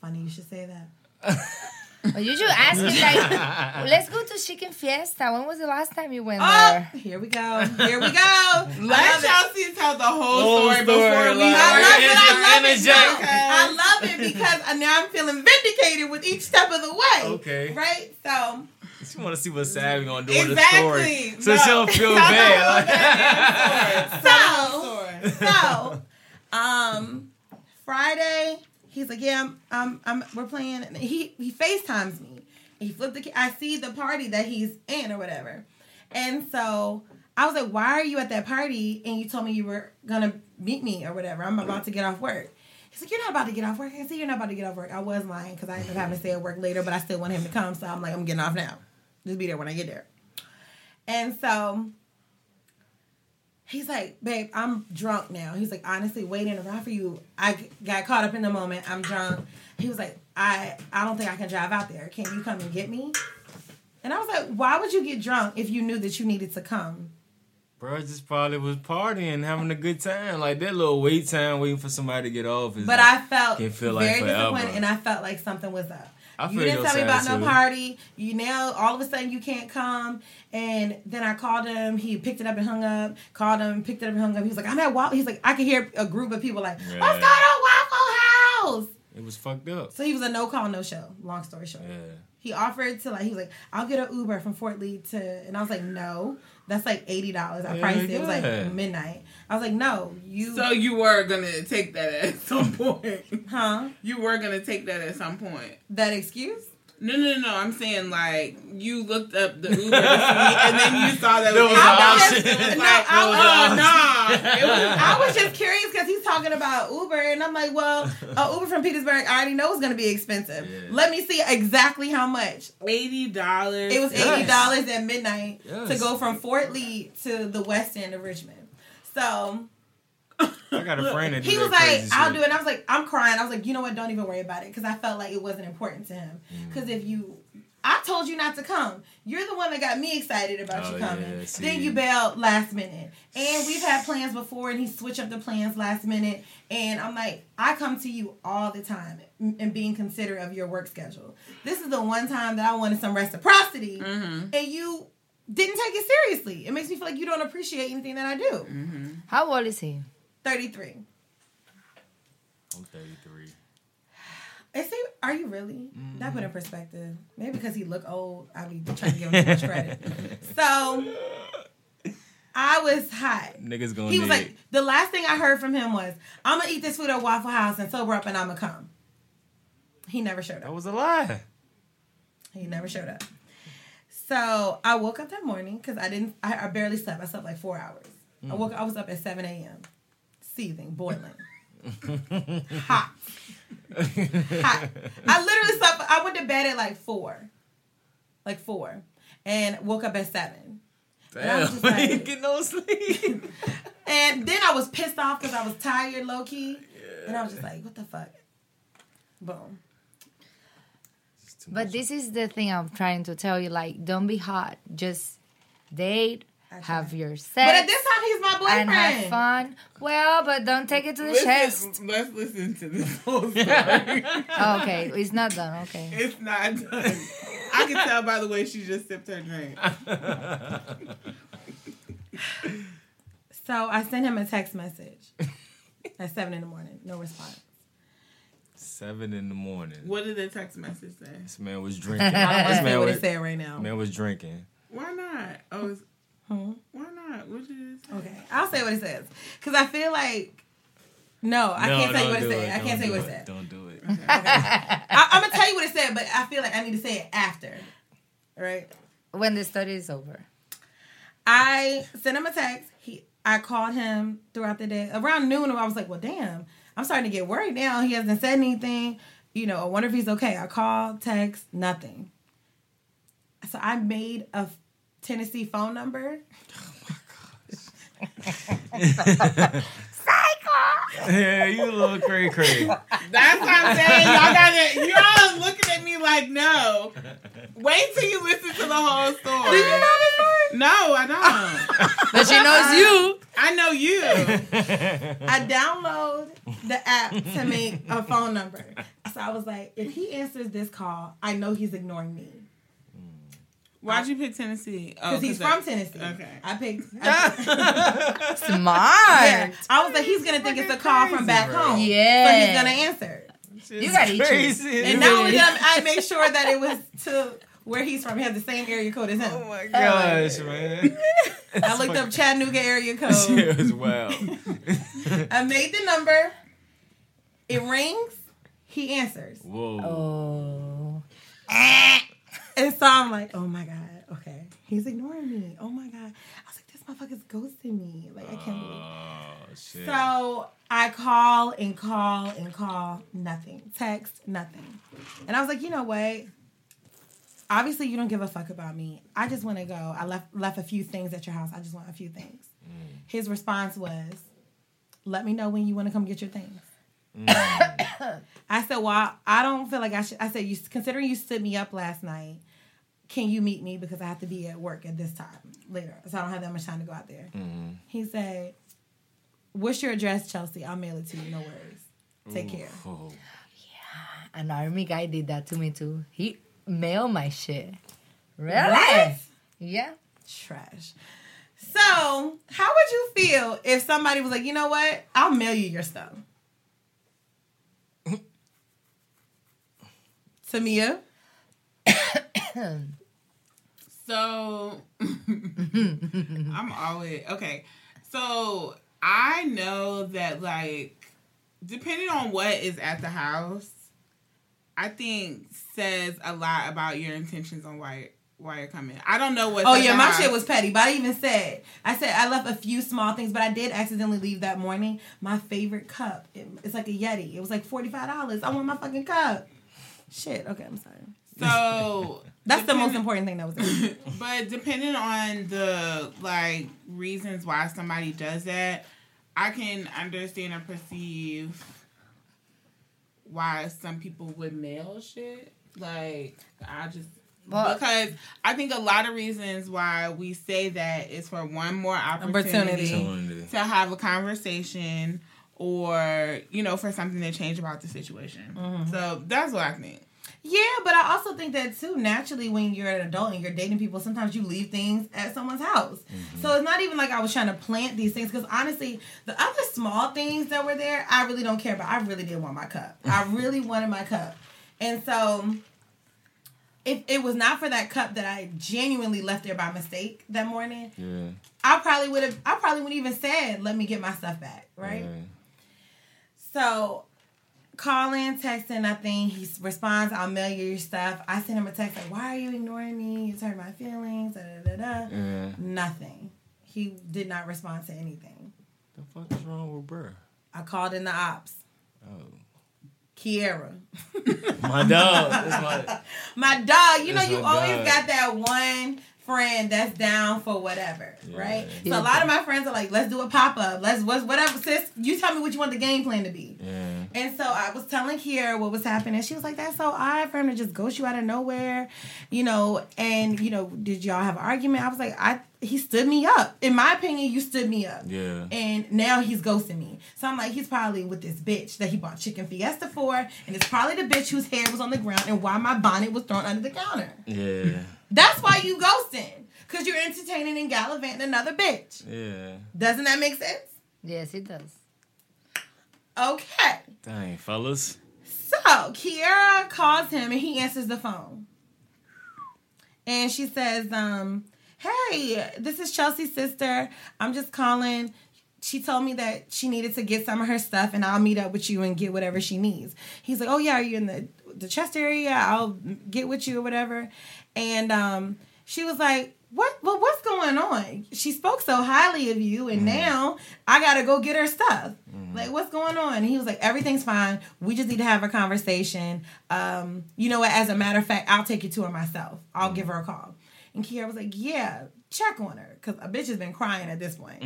funny you should say that. <laughs> well, you should ask him like, <laughs> let's go to Chicken Fiesta. When was the last time you went Oh, there? here we go. Here we go. <laughs> Let Chelsea tell the whole, Whole story, story, before we like- I love it. I love it. Interject. No, I love it because now I'm feeling vindicated with each step of the way. Okay. Right? So She want to see what Savvy gonna do with the Exactly. story, so No. she don't feel <laughs> Tell bad. so so um Friday, he's like, yeah, I'm, I'm, I'm we're playing. and He he Facetimes me. He flipped the. I see the party that he's in or whatever, and so I was like, why are you at that party? And you told me you were gonna meet me or whatever. I'm about to get off work. He's like, you're not about to get off work. I said, you're not about to get off work. I was lying because I ended up having to stay at work later, but I still want him to come. So I'm like, I'm getting off now. Just be there when I get there. And so he's like, babe, I'm drunk now. He's like, honestly, waiting around for you. I got caught up in the moment. I'm drunk. He was like, I, I don't think I can drive out there. Can you come and get me? And I was like, why would you get drunk if you knew that you needed to come? Bro just probably was partying, having a good time. Like that little wait time waiting for somebody to get off. Is But like, I felt Can feel like very forever. disappointed, and I felt like something was up. You didn't tell me about side, no party. You now all of a sudden you can't come, and then I called him. He picked it up and hung up. Called him, picked it up and hung up. He was like, "I'm at Waffle." He's like, I could hear a group of people like. "What's going on, Waffle House?" It was fucked up. So he was a no call, no show. Long story short, Yeah. he offered to like he was like, "I'll get an Uber from Fort Lee to," and I was like, "No, that's like eighty dollars." I Yeah, priced it. It was like midnight. I was like, "No, you, So you were gonna take that at <laughs> some point. huh? You were gonna take that at some point. That excuse?" No, no, no. I'm saying like you looked up the Uber and then you saw that <laughs> There was was $80. <laughs> Uh, an uh, option. It was No, I oh was- nah. Was I was just curious because he's talking about Uber, and I'm like, well, a Uber from Petersburg, I already know is going to be expensive. Yeah. Let me see exactly how much. eighty dollars. It was eighty dollars at midnight to go from Fort Lee to the west end of Richmond. So I got a friend that do he that was like, crazy "I'll shit. do it." And I was like, "I'm crying." I was like, "You know what? Don't even worry about it," because I felt like it wasn't important to him. Mm. Because if you I told you not to come. You're the one that got me excited about Oh, you coming. yeah, then you bailed last minute. And we've had plans before and he switched up the plans last minute. And I'm like, I come to you all the time and being considerate of your work schedule. This is the one time that I wanted some reciprocity Mm-hmm. and you didn't take it seriously. It makes me feel like you don't appreciate anything that I do. Mm-hmm. How old is he? 33. I'm 33. Is he, are you really? That put mm-hmm. in perspective. Maybe because he look old, I be trying to give him too much credit. <laughs> So I was hot. Niggas gonna He was like, the last thing I heard from him was, I'm gonna eat this food at Waffle House and sober up and I'm gonna come. He never showed up. that was a lie. He never showed up. So I woke up that morning because I didn't, I, I barely slept. I slept like four hours. I woke, mm. I was up at 7 a.m. Seething, boiling. hot. hot. I literally slept. I went to bed at like four, like four, and woke up at seven. And I was Damn, <laughs> just like- get no sleep. <laughs> And then I was pissed off because I was tired, low key, and I was just like, "What the fuck?" Boom. But this is the thing I'm trying to tell you. Like, don't be hot. Just date, have your sex, But at this time, he's my boyfriend. and have fun. Well, but don't take it to the Listen, chest. let's listen to this <laughs> whole story. Oh, okay, it's not done. Okay. it's not done. I can tell by the way she just sipped her drink. <laughs> So I sent him a text message at seven in the morning. No response. Seven in the morning. What did the text message say? This man was drinking. <laughs> I don't this want to say man what was, he said right now. man was drinking. Why not? Oh, it's, Hmm? why not? What did it say? Okay, I'll say what it says because I feel like no, I No, can't tell you what it do said. I Don't can't tell you what it it. said. Don't do it. <laughs> I, I'm gonna tell you what it said, but I feel like I need to say it after. Right? When the study is over. I sent him a text. He, I called him throughout the day. Around noon, I was like, "Well, damn, I'm starting to get worried now. He hasn't said anything. You know, I wonder if he's okay." I called, text, nothing. So I made a Tennessee phone number. <laughs> Oh yeah, you a little cray cray. That's what I'm saying. Y'all gotta, y'all looking at me like, no. Wait till you listen to the whole story. Do you know this story? No, I don't. But she knows you. I know you. I download the app to make a phone number. So I was like, if he answers this call, I know he's ignoring me. Why'd you pick Tennessee? Oh, Because he's 'cause from that- Tennessee. Okay. I picked. I, <laughs> Smart. yeah. I was like, he's gonna think it's a call from back bro. home. Yeah. So he's gonna answer. You gotta eat crazy. And not only did I, I make sure that it was to where he's from. He has the same area code as him. Oh my gosh, man. I looked up Chattanooga area <laughs> code. Shit was wild. <laughs> I made the number. It rings. He answers. Whoa. Oh. Ah. And so I'm like, oh my God, okay. He's ignoring me. Oh my God. I was like, this motherfucker's ghosting me. Like, I can't believe Oh shit. So I call and call and call, nothing. Text, nothing. And I was like, you know what? Obviously, you don't give a fuck about me. I just want to go. I left left a few things at your house. I just want a few things. Mm. His response was, "Let me know when you want to come get your things." Mm. <coughs> I said, "Well, I don't feel like I should." I said, "You considering you stood me up last night, can you meet me because I have to be at work at this time later, so I don't have that much time to go out there." Mm-hmm. He said, What's your address, Chelsea? I'll mail it to you. No worries. Take care. Oh. An army guy did that to me too. He mailed my shit. Really? What? Yeah. Trash. So, how would you feel if somebody was like, you know what? I'll mail you your stuff. <laughs> Tamia? <coughs> <coughs> <coughs> So <laughs> I'm always okay. So I know that like depending on what is at the house, I think says a lot about your intentions on why why you're coming. I don't know what. Oh yeah, my shit was petty, but I even said I said I left a few small things, but I did accidentally leave that morning my favorite cup. It- it's like a Yeti. It was like forty five dollars. I want my fucking cup. Shit. Okay, I'm sorry. So <laughs> That's the most important thing that was. in. <laughs> But depending on the like reasons why somebody does that, I can understand and perceive why some people would mail shit. Like I just Well- because I think a lot of reasons why we say that is for one more opportunity, Opportunity. Opportunity. to have a conversation or you know for something to change about the situation. Mm-hmm. So that's what I think. Yeah, but I also think that too. Naturally, when you're an adult and you're dating people, sometimes you leave things at someone's house. Mm-hmm. So it's not even like I was trying to plant these things. Because honestly, the other small things that were there, I really don't care about. I really did want my cup. I <laughs> really wanted my cup, and so if it was not for that cup that I genuinely left there by mistake that morning, Yeah. I probably would have. I probably wouldn't even said, "Let me get my stuff back." Right. Yeah. So, calling, texting, nothing. He responds, I'll mail you your stuff. I send him a text like, why are you ignoring me? You hurt my feelings. Da, da, da, da. Yeah. Nothing. He did not respond to anything. The fuck is wrong with bruh? I called in the ops. Oh. Kiera. <laughs> My dog. My, <laughs> My dog, you know, you always dog. got that one friend that's down for whatever, right? Yeah. So a lot of my friends are like, let's do a pop up. Let's, what's whatever, sis. You tell me what you want the game plan to be. yeah. And so I was telling Kiera what was happening. She was like, "That's so odd for him to just ghost you out of nowhere, you know." And you know, did y'all have an argument? I was like, "I he stood me up. In my opinion, you stood me up." Yeah. And now he's ghosting me. So I'm like, he's probably with this bitch that he bought chicken fiesta for, and it's probably the bitch whose hair was on the ground and why my bonnet was thrown under the counter. Yeah. That's why you ghosting, cause you're entertaining and gallivanting another bitch. Yeah. Doesn't that make sense? Yes, it does. Okay. Dang, fellas. So Kiera calls him and he answers the phone. And she says, um, hey, this is Chelsea's sister. I'm just calling. She told me that she needed to get some of her stuff and I'll meet up with you and get whatever she needs. He's like, Oh yeah, are you in the the Chester area? I'll get with you or whatever. And um she was like, What well what's going on? She spoke so highly of you and now I gotta go get her stuff. Like, what's going on? And he was like, Everything's fine. We just need to have a conversation. Um, you know what? As a matter of fact, I'll take you to her myself. I'll give her a call. And Kiara was like, Yeah, check on her. Cause a bitch has been crying at this point.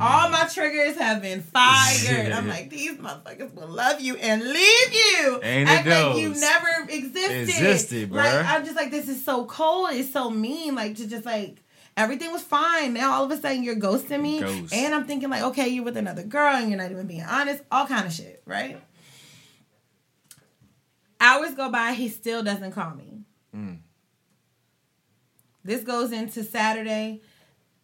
All my triggers have been fired. I'm like, these motherfuckers will love you and leave you. Ain't Act it like you never existed. Existed, Like. I'm just like, this is so cold. It's so mean. Like to just like everything was fine. Now all of a sudden you're ghosting me. Ghost. And I'm thinking like, okay, you're with another girl and you're not even being honest. All kind of shit, right? Hours go by, he still doesn't call me. Mm. This goes into Saturday.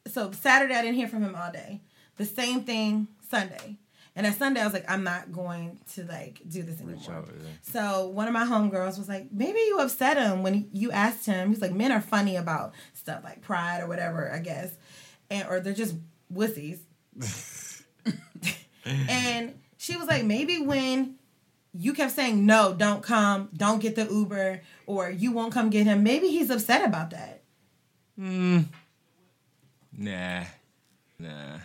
So Saturday I didn't hear from him all day. The same thing Sunday. And at Sunday I was like, I'm not going to like do this anymore. out, yeah. So one of my homegirls was like, maybe you upset him when you asked him. He's like, men are funny about stuff like pride or whatever, I guess, and or they're just wussies. <laughs> and she was like, maybe when you kept saying no, don't come, don't get the Uber, or you won't come get him. Maybe he's upset about that. Mm. Nah. Nah.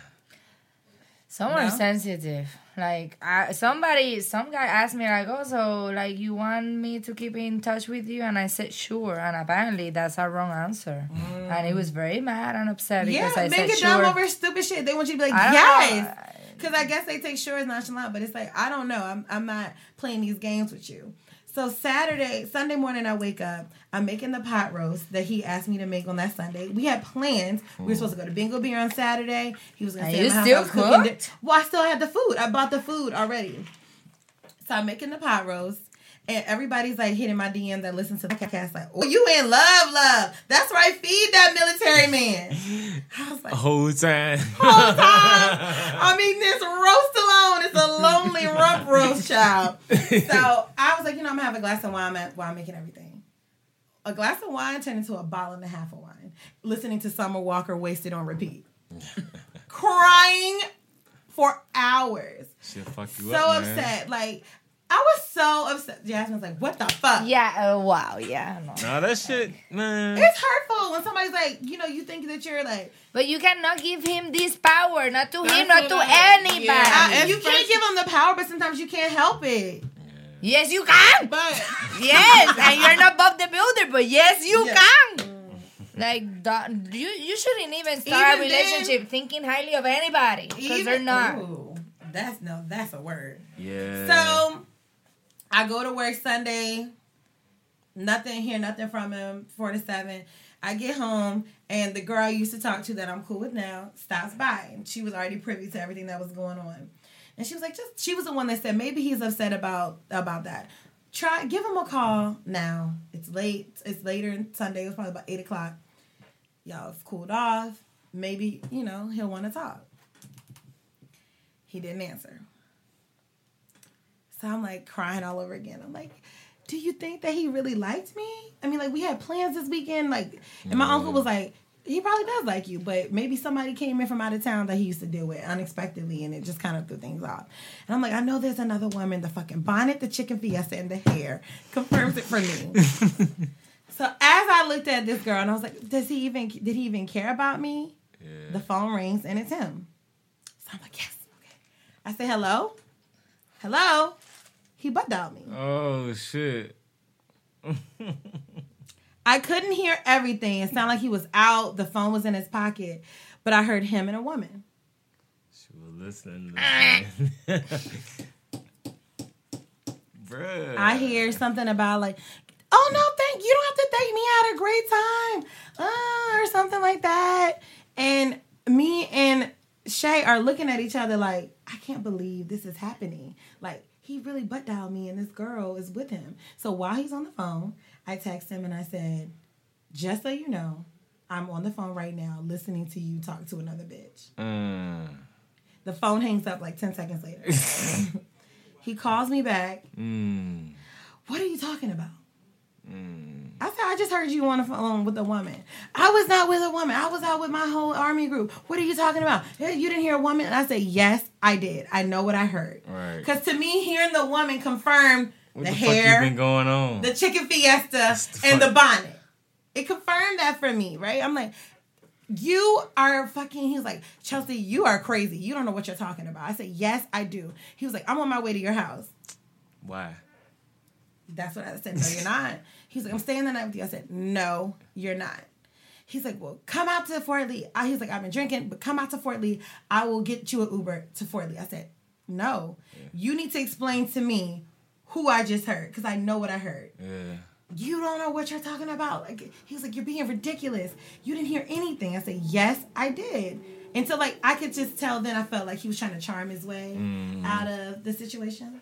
Some are No? sensitive. Like I, somebody, some guy asked me like, "Oh, so like you want me to keep in touch with you?" And I said, "Sure." And apparently that's a wrong answer, and he was very mad and upset Yeah, because I men said, get "Sure." dumb over stupid shit. They want you to be like, I yes. Because I guess they take sure as nonchalant, but it's like, I don't know. I'm, I'm not playing these games with you. So Saturday, Sunday morning, I wake up. I'm making the pot roast that he asked me to make on that Sunday. We had plans. We were supposed to go to Bingo Beer on Saturday. He was going to stay at my still was cooking Well, I still had the food. I bought the food already. So I'm making the pot roast. And everybody's like hitting my DM that listen to the podcast, like, oh, you in love, love. That's right, feed that military man. I was like, Whole time. whole <laughs> time. I mean, this roast alone is a lonely rump roast, child. So I was like, you know, I'm gonna have a glass of wine at- while I'm making everything. A glass of wine turned into a bottle and a half of wine. Listening to Summer Walker wasted on repeat. <laughs> Crying for hours. Shit fuck you So up, man. upset. Like, I was so upset. Jasmine's like, what the fuck? Yeah. Uh, wow. Yeah. No. Nah, that shit, man. It's hurtful when somebody's like, you know, you think that you're like, But you cannot give him this power, not to him, not to I- anybody. yeah. I- it's you can't give them the power, but sometimes you can't help it. Yes, you can. But <laughs> yes, and you're not Bob the Builder, but yes, you Yeah. can. Like that, you you shouldn't even start Even a relationship thinking highly of anybody because they're not. Ooh, that's no, that's a word. Yeah. So I go to work Sunday. Nothing here, nothing from him. Four to seven. I get home and the girl I used to talk to that I'm cool with now stops by and she was already privy to everything that was going on. And she was like, just she was the one that said maybe he's upset about about that. Try give him a call now. It's late. It's later in Sunday. It was probably about eight o'clock. Y'all have cooled off. Maybe you know he'll want to talk. He didn't answer. So I'm like crying all over again. I'm like, do you think that he really liked me? I mean, like we had plans this weekend, like, and my uncle was like, he probably does like you, but maybe somebody came in from out of town that he used to deal with unexpectedly, and it just kind of threw things off. And I'm like, I know there's another woman. The fucking bonnet, the chicken fiesta, and the hair confirms it for me. <laughs> so as I looked at this girl, and I was like, does he even did he even care about me? The phone rings, and it's him. So I'm like, yes, okay. I say hello, hello. He butt dialed me. Oh shit. <laughs> I couldn't hear everything. It sounded like he was out. The phone was in his pocket, but I heard him and a woman. She was listening. listening. <laughs> Bruh. I hear something about like, oh no, thank you. Don't have to thank me. I had a great time, uh, or something like that. And me and Shay are looking at each other like, I can't believe this is happening. Like he really butt dialed me, and this girl is with him. So while he's on the phone, I text him and I said, just so you know, I'm on the phone right now listening to you talk to another bitch. Mm. The phone hangs up like 10 seconds later. <laughs> he calls me back. Mm. What are you talking about? Mm. I said, I just heard you on the phone with a woman. I was not with a woman. I was out with my whole army group. What are you talking about? "Eh, You didn't hear a woman? And I said, Yes, I did. I know what I heard. Right. Because to me, hearing the woman confirmed What the, the, fuck you hair, been going on? the chicken fiesta, the and the bonnet. It confirmed that for me, right? I'm like, you are fucking. He was like, Chelsea, you are crazy. You don't know what you're talking about. I said, Yes, I do. He was like, I'm on my way to your house. Why? That's what I said. No, you're not. He's like, I'm staying the night with you. I said, No, you're not. He's like, Well, come out to Fort Lee. I, he's like, I've been drinking, but come out to Fort Lee. I will get you an Uber to Fort Lee. I said, No, you need to explain to me who I just heard because I know what I heard. Yeah. You don't know what you're talking about. Like he was like, You're being ridiculous. You didn't hear anything. I said, Yes, I did. And so like I could just tell then I felt like he was trying to charm his way mm. out of the situation.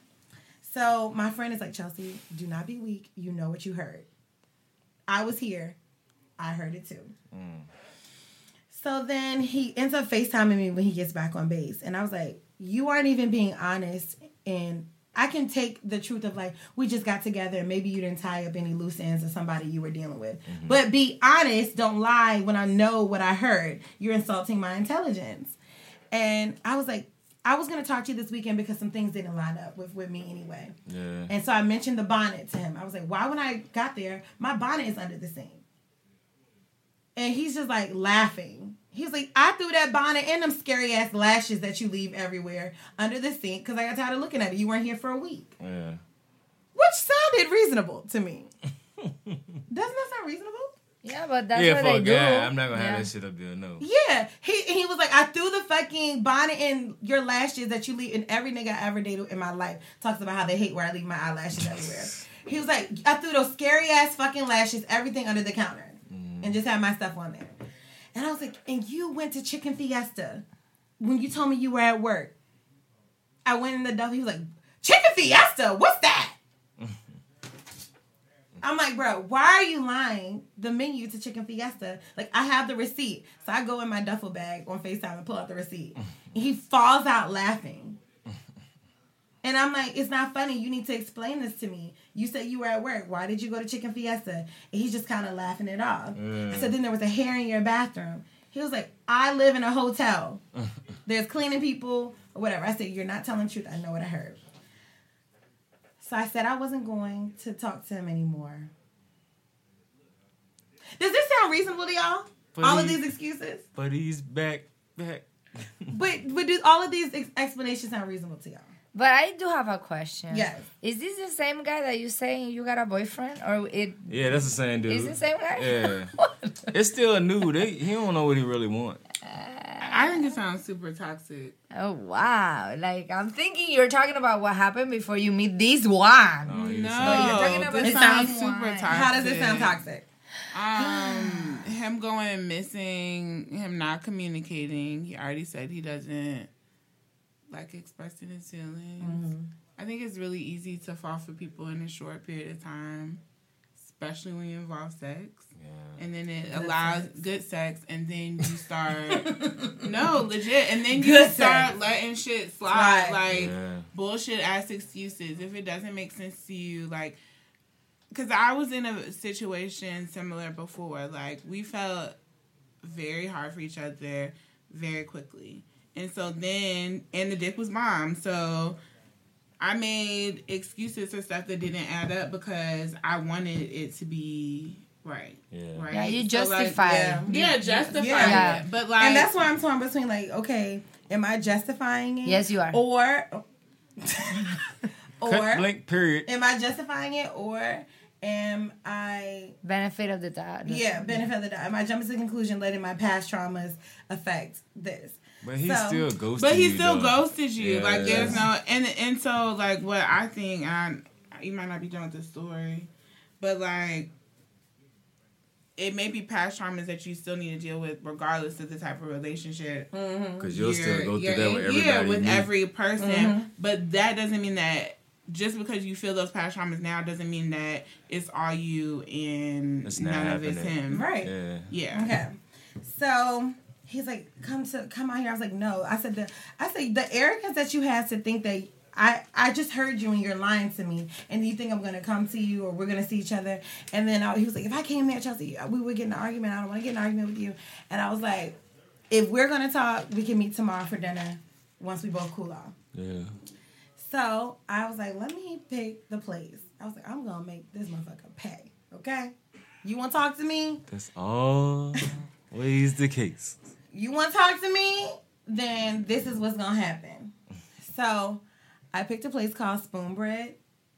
So my friend is like, Chelsea, do not be weak. You know what you heard. I was here. I heard it too. Mm. So then he ends up FaceTiming me when he gets back on base. And I was like, you aren't even being honest. And I can take the truth of like, we just got together and maybe you didn't tie up any loose ends of somebody you were dealing with. Mm-hmm. But be honest, don't lie when I know what I heard. You're insulting my intelligence. And I was like, I was gonna talk to you this weekend because some things didn't line up with, with me anyway. Yeah. And so I mentioned the bonnet to him. I was like, why when I got there, my bonnet is under the sink. And he's just like laughing. He's like, I threw that bonnet and them scary ass lashes that you leave everywhere under the sink because I got tired of looking at it. You weren't here for a week. Yeah. Which sounded reasonable to me. <laughs> Doesn't that sound reasonable? Yeah, but that's yeah, what for they a do. guy, I'm not gonna Yeah. have that shit up there. No. Yeah. He he was like, I threw the fucking bonnet in your lashes that you leave and every nigga I ever dated in my life talks about how they hate where I leave my eyelashes everywhere. He was like, I threw those scary ass fucking lashes, everything under the counter. And just had my stuff on there. And I was like, and you went to Chicken Fiesta when you told me you were at work. I went in the duffel. He was like, Chicken Fiesta? What's that? I'm like, bro, why are you lying? The menu to Chicken Fiesta. Like, I have the receipt. So I go in my duffel bag on FaceTime and pull out the receipt. And <laughs> he falls out laughing. And I'm like, it's not funny. You need to explain this to me. You said you were at work. Why did you go to Chicken Fiesta? And he's just kind of laughing it off. Said, then there was a hair in your bathroom. He was like, I live in a hotel. <laughs> There's cleaning people or whatever. I said, you're not telling the truth. I know what I heard. So I said I wasn't going to talk to him anymore. Does this sound reasonable to y'all? all of these excuses? But he's back, back. <laughs> But but do all of these ex- explanations sound reasonable to y'all? But I do have a question. Yes. Is this the same guy that you saying you got a boyfriend, or it? Yeah, that's the same dude. Is the same guy? Yeah. <laughs> it's still a new. They, he don't know what he really want. Uh, I think it sounds super toxic. Oh wow! Like I'm thinking you're talking about what happened before you meet this one. Oh, No, you're talking about this It sounds sounds super wine. toxic. How does it sound toxic? Um, him going missing, him not communicating. He already said he doesn't like expressing his feelings. I think it's really easy to fall for people in a short period of time, especially when you involve sex. Yeah. And then it Good allows sex. good sex, and then you <laughs> start <laughs> no legit, and then you Good start sex. letting shit slide, Slide. like Yeah. bullshit ass excuses if it doesn't make sense to you like because i was in a situation similar before like we felt very hard for each other very quickly and so then and the dick was mom so i made excuses for stuff that didn't add up because i wanted it to be right Yeah. right Yeah, you So, justify. yeah. yeah justify Yeah. it but like and that's why I'm torn between like, okay, am I justifying it? Yes, you are. Or, <laughs> or Cut blank period. am I justifying it, or am I Benefit of the doubt. yeah benefit of the doubt? Am I jumping to the conclusion, letting my past traumas affect this? But he So- still ghosted But he you, still though. ghosted you. Yeah. Like there's no and and so like what I think and you might not be done with the story, but like it may be past traumas that you still need to deal with regardless of the type of relationship. Because you'll still you're- go through that with everybody. Yeah, with every person. Mm-hmm. But that doesn't mean that just because you feel those past traumas now doesn't mean that it's all you and It's not none of it's him. Right. Yeah. Yeah. Okay. So he's like, come to come out here. I was like, no. I said the I said the arrogance that you have to think that I I just heard you and you're lying to me, and you think I'm gonna come to you or we're gonna see each other. And then I, he was like, if I came there, Chelsea, we would get in an argument. I don't want to get in an argument with you. And I was like, if we're gonna talk, we can meet tomorrow for dinner once we both cool off. Yeah. So I was like, let me pick the place. I was like, I'm gonna make this motherfucker pay. Okay. You want to talk to me? That's always the case. you want to talk to me, then this is what's gonna happen. So I picked a place called Spoonbread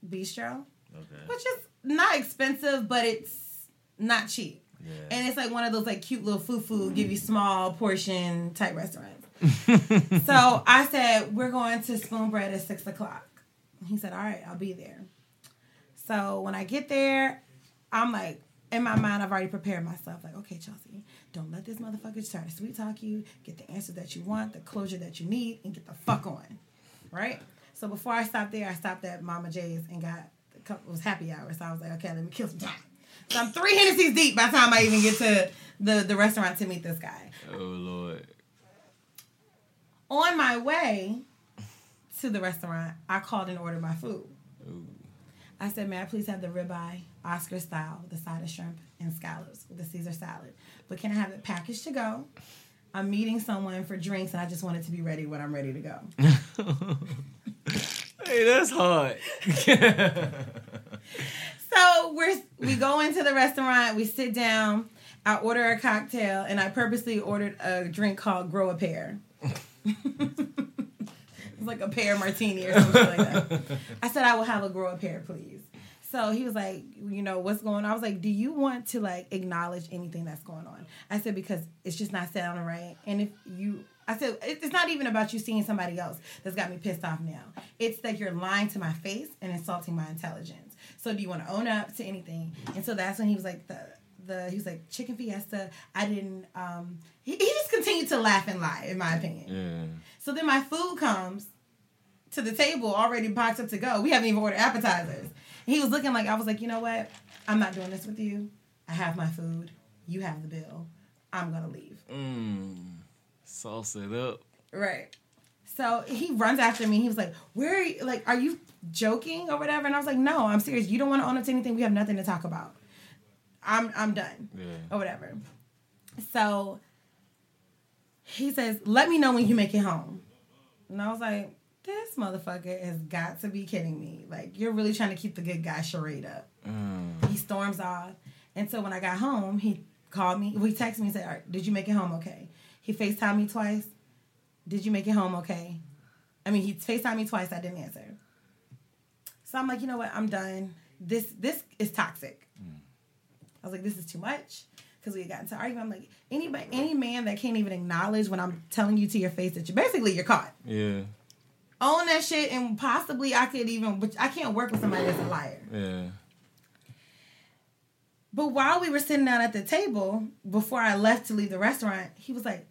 Bistro, Okay. which is not expensive, but it's not cheap. Yeah. And it's like one of those like cute little foo-foo, give you mm-hmm. small portion type restaurants. <laughs> so I said, We're going to Spoonbread at six o'clock. He said, All right, I'll be there. So when I get there, I'm like, in my mind, I've already prepared myself. Like, okay, Chelsea, don't let this motherfucker try to sweet talk you. Get the answer that you want, the closure that you need, and get the fuck on. Right? So before I stopped there, I stopped at Mama J's and got a couple, it was happy hour. So I was like, okay, let me kill some time. So I'm three Hennessy's deep by the time I even get to the, the restaurant to meet this guy. Oh Lord. On my way to the restaurant, I called and ordered my food. Ooh. I said, may I please have the ribeye, Oscar style, the side of shrimp and scallops with the Caesar salad. But can I have it packaged to go? I'm meeting someone for drinks and I just want it to be ready when I'm ready to go. <laughs> Hey, that's hard. <laughs> So we're we go into the restaurant, we sit down, I order a cocktail, and I purposely ordered a drink called Grow a Pear. <laughs> it's like a pear martini or something like that. I said I will have a grow a pear, please. So he was like, you know, what's going on? I was like, do you want to like acknowledge anything that's going on? I said because it's just not sounding right. And if you I said it's not even about you seeing somebody else that's got me pissed off now. It's that you're lying to my face and insulting my intelligence. So do you want to own up to anything? And so that's when he was like the the he was like chicken fiesta. I didn't. um He, he just continued to laugh and lie, in my opinion. Yeah. So then my food comes to the table already boxed up to go. We haven't even ordered appetizers. He was looking like I was like, you know what? I'm not doing this with you. I have my food. You have the bill. I'm gonna leave. Mmm. Sauce it up. Right. So he runs after me. He was like, "Where? Are you? Like, are you joking or whatever?" And I was like, "No, I'm serious. You don't want to own up to anything. We have nothing to talk about. I'm I'm done Yeah. or whatever." So he says, "Let me know when you make it home." And I was like, "This motherfucker has got to be kidding me. Like, you're really trying to keep the good guy charade up." Mm. He storms off. And so when I got home, he called me. He texted me and said, All right, Did you make it home okay? He FaceTimed me twice. Did you make it home okay? I mean, he FaceTimed me twice. I didn't answer. So I'm like, you know what? I'm done. This this is toxic. I was like, this is too much. because we had gotten to argument. I'm like, anybody, any man that can't even acknowledge when I'm telling you to your face that you basically you're caught. Yeah. Own that shit, and possibly I could even, but I can't work with somebody that's a liar. Yeah. But while we were sitting down at the table, before I left to leave the restaurant, he was like,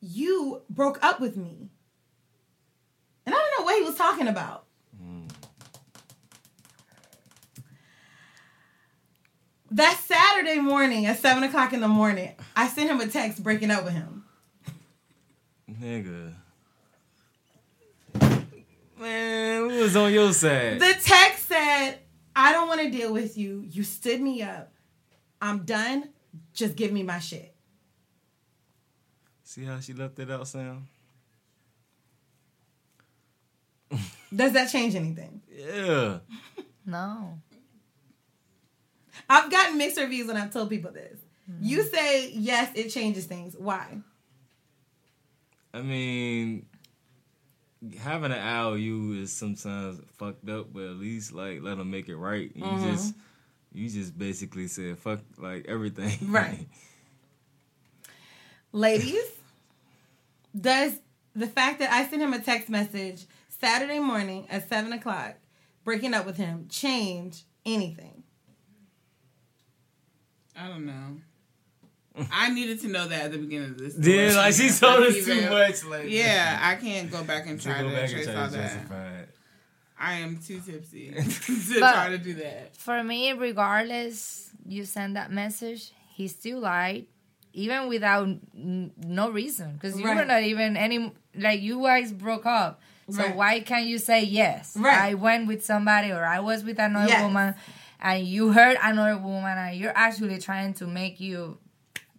You broke up with me. And I don't know what he was talking about. That Saturday morning at 7 o'clock in the morning, I sent him a text breaking up with him. Nigga. Man, who was on your side? The text said, I don't want to deal with you. You stood me up. I'm done. Just give me my shit. See how she left it out, Sam? <laughs> Does that change anything? Yeah. <laughs> No. I've gotten mixed reviews when I've told people this. Mm-hmm. You say yes, it changes things. Why? I mean, having an IOU is sometimes fucked up, but at least like let them make it right. You Mhm. just you just basically said fuck like everything. <laughs> Right. Ladies, does the fact that I sent him a text message Saturday morning at seven o'clock, breaking up with him, change anything? I don't know. <laughs> I needed to know that at the beginning of this. Yeah, story. like, she told us Email. too much, like- yeah, I can't go back and try to, go back and trace try to all that. justify. I am too tipsy <laughs> to But- try to do that. For me, regardless, you send that message, he still lied, even without n- no reason, because you were not even any like you guys broke up. So Right. why can't you say yes? Right. I went with somebody, or I was with another Yes. woman, and you heard another woman, and you're actually trying to make you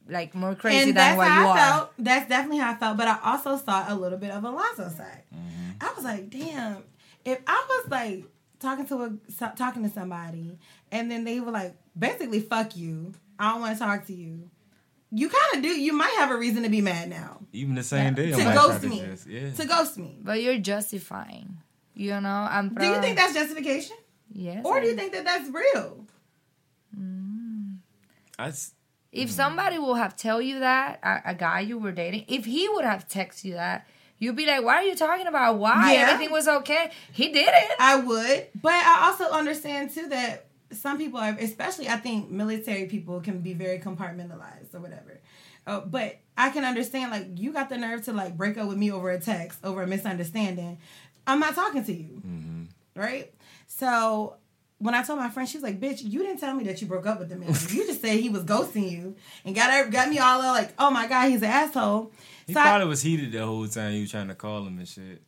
like more crazy and than that's what how you I are. felt. That's definitely how I felt. But I also saw a little bit of Alonzo's side. Mm-hmm. I was like, damn, if I was like talking to a so- talking to somebody, and then they were like, basically, fuck you. I don't want to talk to you. You kind of do. You might have a reason to be mad now. Even the same day, I To ghost me. just- yeah. To ghost me. But you're justifying. You know, I'm. Do you think that's justification, Yes. or do you think that that's real? Mm. I s- If somebody will have tell you that a, a guy you were dating, if he would have texted you that, you'd be like, "Why are you talking about why Yeah. everything was okay?" He did it. I would, but I also understand too that some people are, especially I think military people can be very compartmentalized or whatever. Uh, but I can understand like you got the nerve to like break up with me over a text over a misunderstanding. I'm not talking to you, right? So when I told my friend, she was like, "Bitch, you didn't tell me that you broke up with the man. You just said he was ghosting you and got her, got me all like, oh my god, he's an asshole." he So I- was heated the whole time you trying to call him and shit.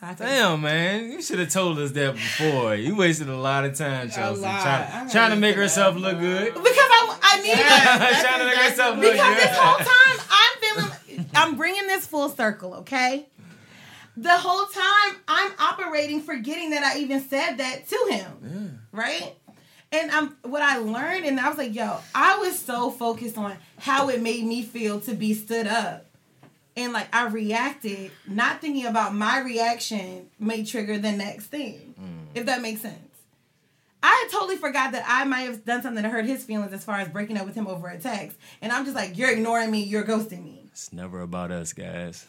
so Damn, man, you should have told us that before. You wasted a lot of time, Chelsea, trying, trying to make herself look good. because I, I needed it. trying to make herself look because good. this whole time I'm feeling I'm bringing this full circle, okay? The whole time I'm operating forgetting that I even said that to him. Right? And I'm what I learned and I was like, yo, I was so focused on how it made me feel to be stood up. And like I reacted, not thinking about my reaction may trigger the next thing. Mm. If that makes sense. I totally forgot that I might have done something to hurt his feelings as far as breaking up with him over a text. And I'm just like, you're ignoring me, you're ghosting me. It's never about us, guys.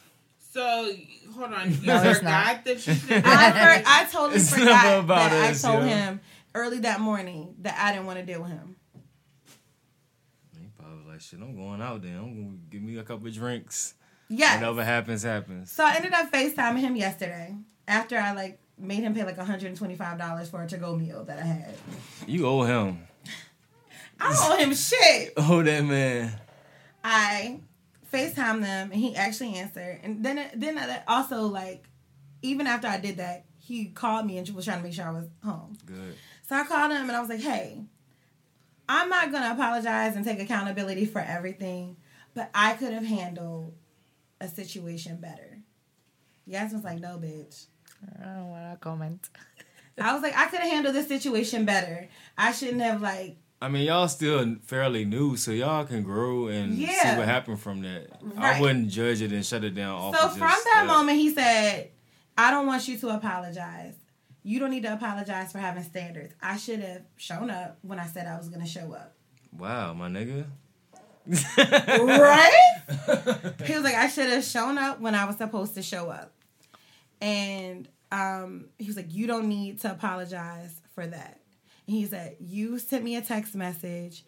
So hold on, you No, it's forgot that you should. <laughs> I, for, I totally It's forgot about that us, I told yo. him early that morning that I didn't want to deal with him. He probably like, shit, I'm going out there. I'm gonna give me a couple of drinks. Yeah, Whatever happens, happens. So I ended up FaceTiming him yesterday after I like made him pay like $125 for a to-go meal that I had. You owe him. I owe him shit. <laughs> Oh, that man. I FaceTime them and he actually answered. And then then I also like even after I did that, he called me and was trying to make sure I was home. Good. So I called him and I was like, "Hey, I'm not gonna apologize and take accountability for everything, but I could have handled a situation better." Yasmin's like, "No, bitch." I don't want to comment. I was like, "I could have handled this situation better. I shouldn't have like." I mean, y'all still fairly new, so y'all can grow and see what happened from that. Right. I wouldn't judge it and shut it down off. So from just that moment, he said, "I don't want you to apologize. You don't need to apologize for having standards. I should have shown up when I said I was gonna show up." Wow, my nigga. right? <laughs> he was like, I should have shown up when I was supposed to show up. And um, he was like, You don't need to apologize for that. And he said, You sent me a text message.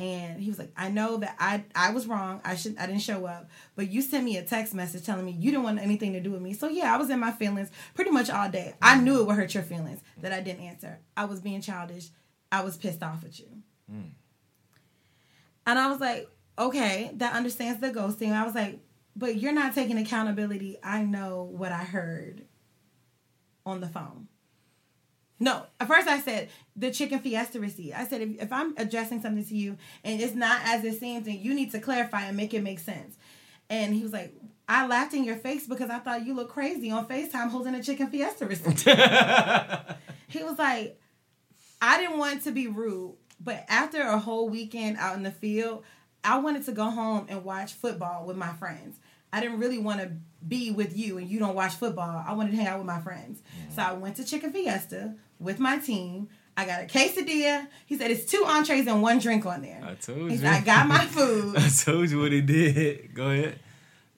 And he was like, I know that I I was wrong. I should I didn't show up. But you sent me a text message telling me you didn't want anything to do with me. So yeah, I was in my feelings pretty much all day. I knew it would hurt your feelings that I didn't answer. I was being childish. I was pissed off at you. Mm. And I was like, okay, that understands the ghosting. I was like, but you're not taking accountability. I know what I heard on the phone. No, at first I said the chicken fiesta receipt. I said if, if I'm addressing something to you and it's not as it seems, then you need to clarify and make it make sense. And he was like, I laughed in your face because I thought you looked crazy on FaceTime holding a chicken fiesta receipt. <laughs> he was like, I didn't want to be rude, but after a whole weekend out in the field, I wanted to go home and watch football with my friends. I didn't really want to be with you and you don't watch football. I wanted to hang out with my friends. So I went to Chicken Fiesta with my team. I got a quesadilla. He said it's two entrees and one drink on there. I told He you. I got my <laughs> food. I told you what he did. Go ahead.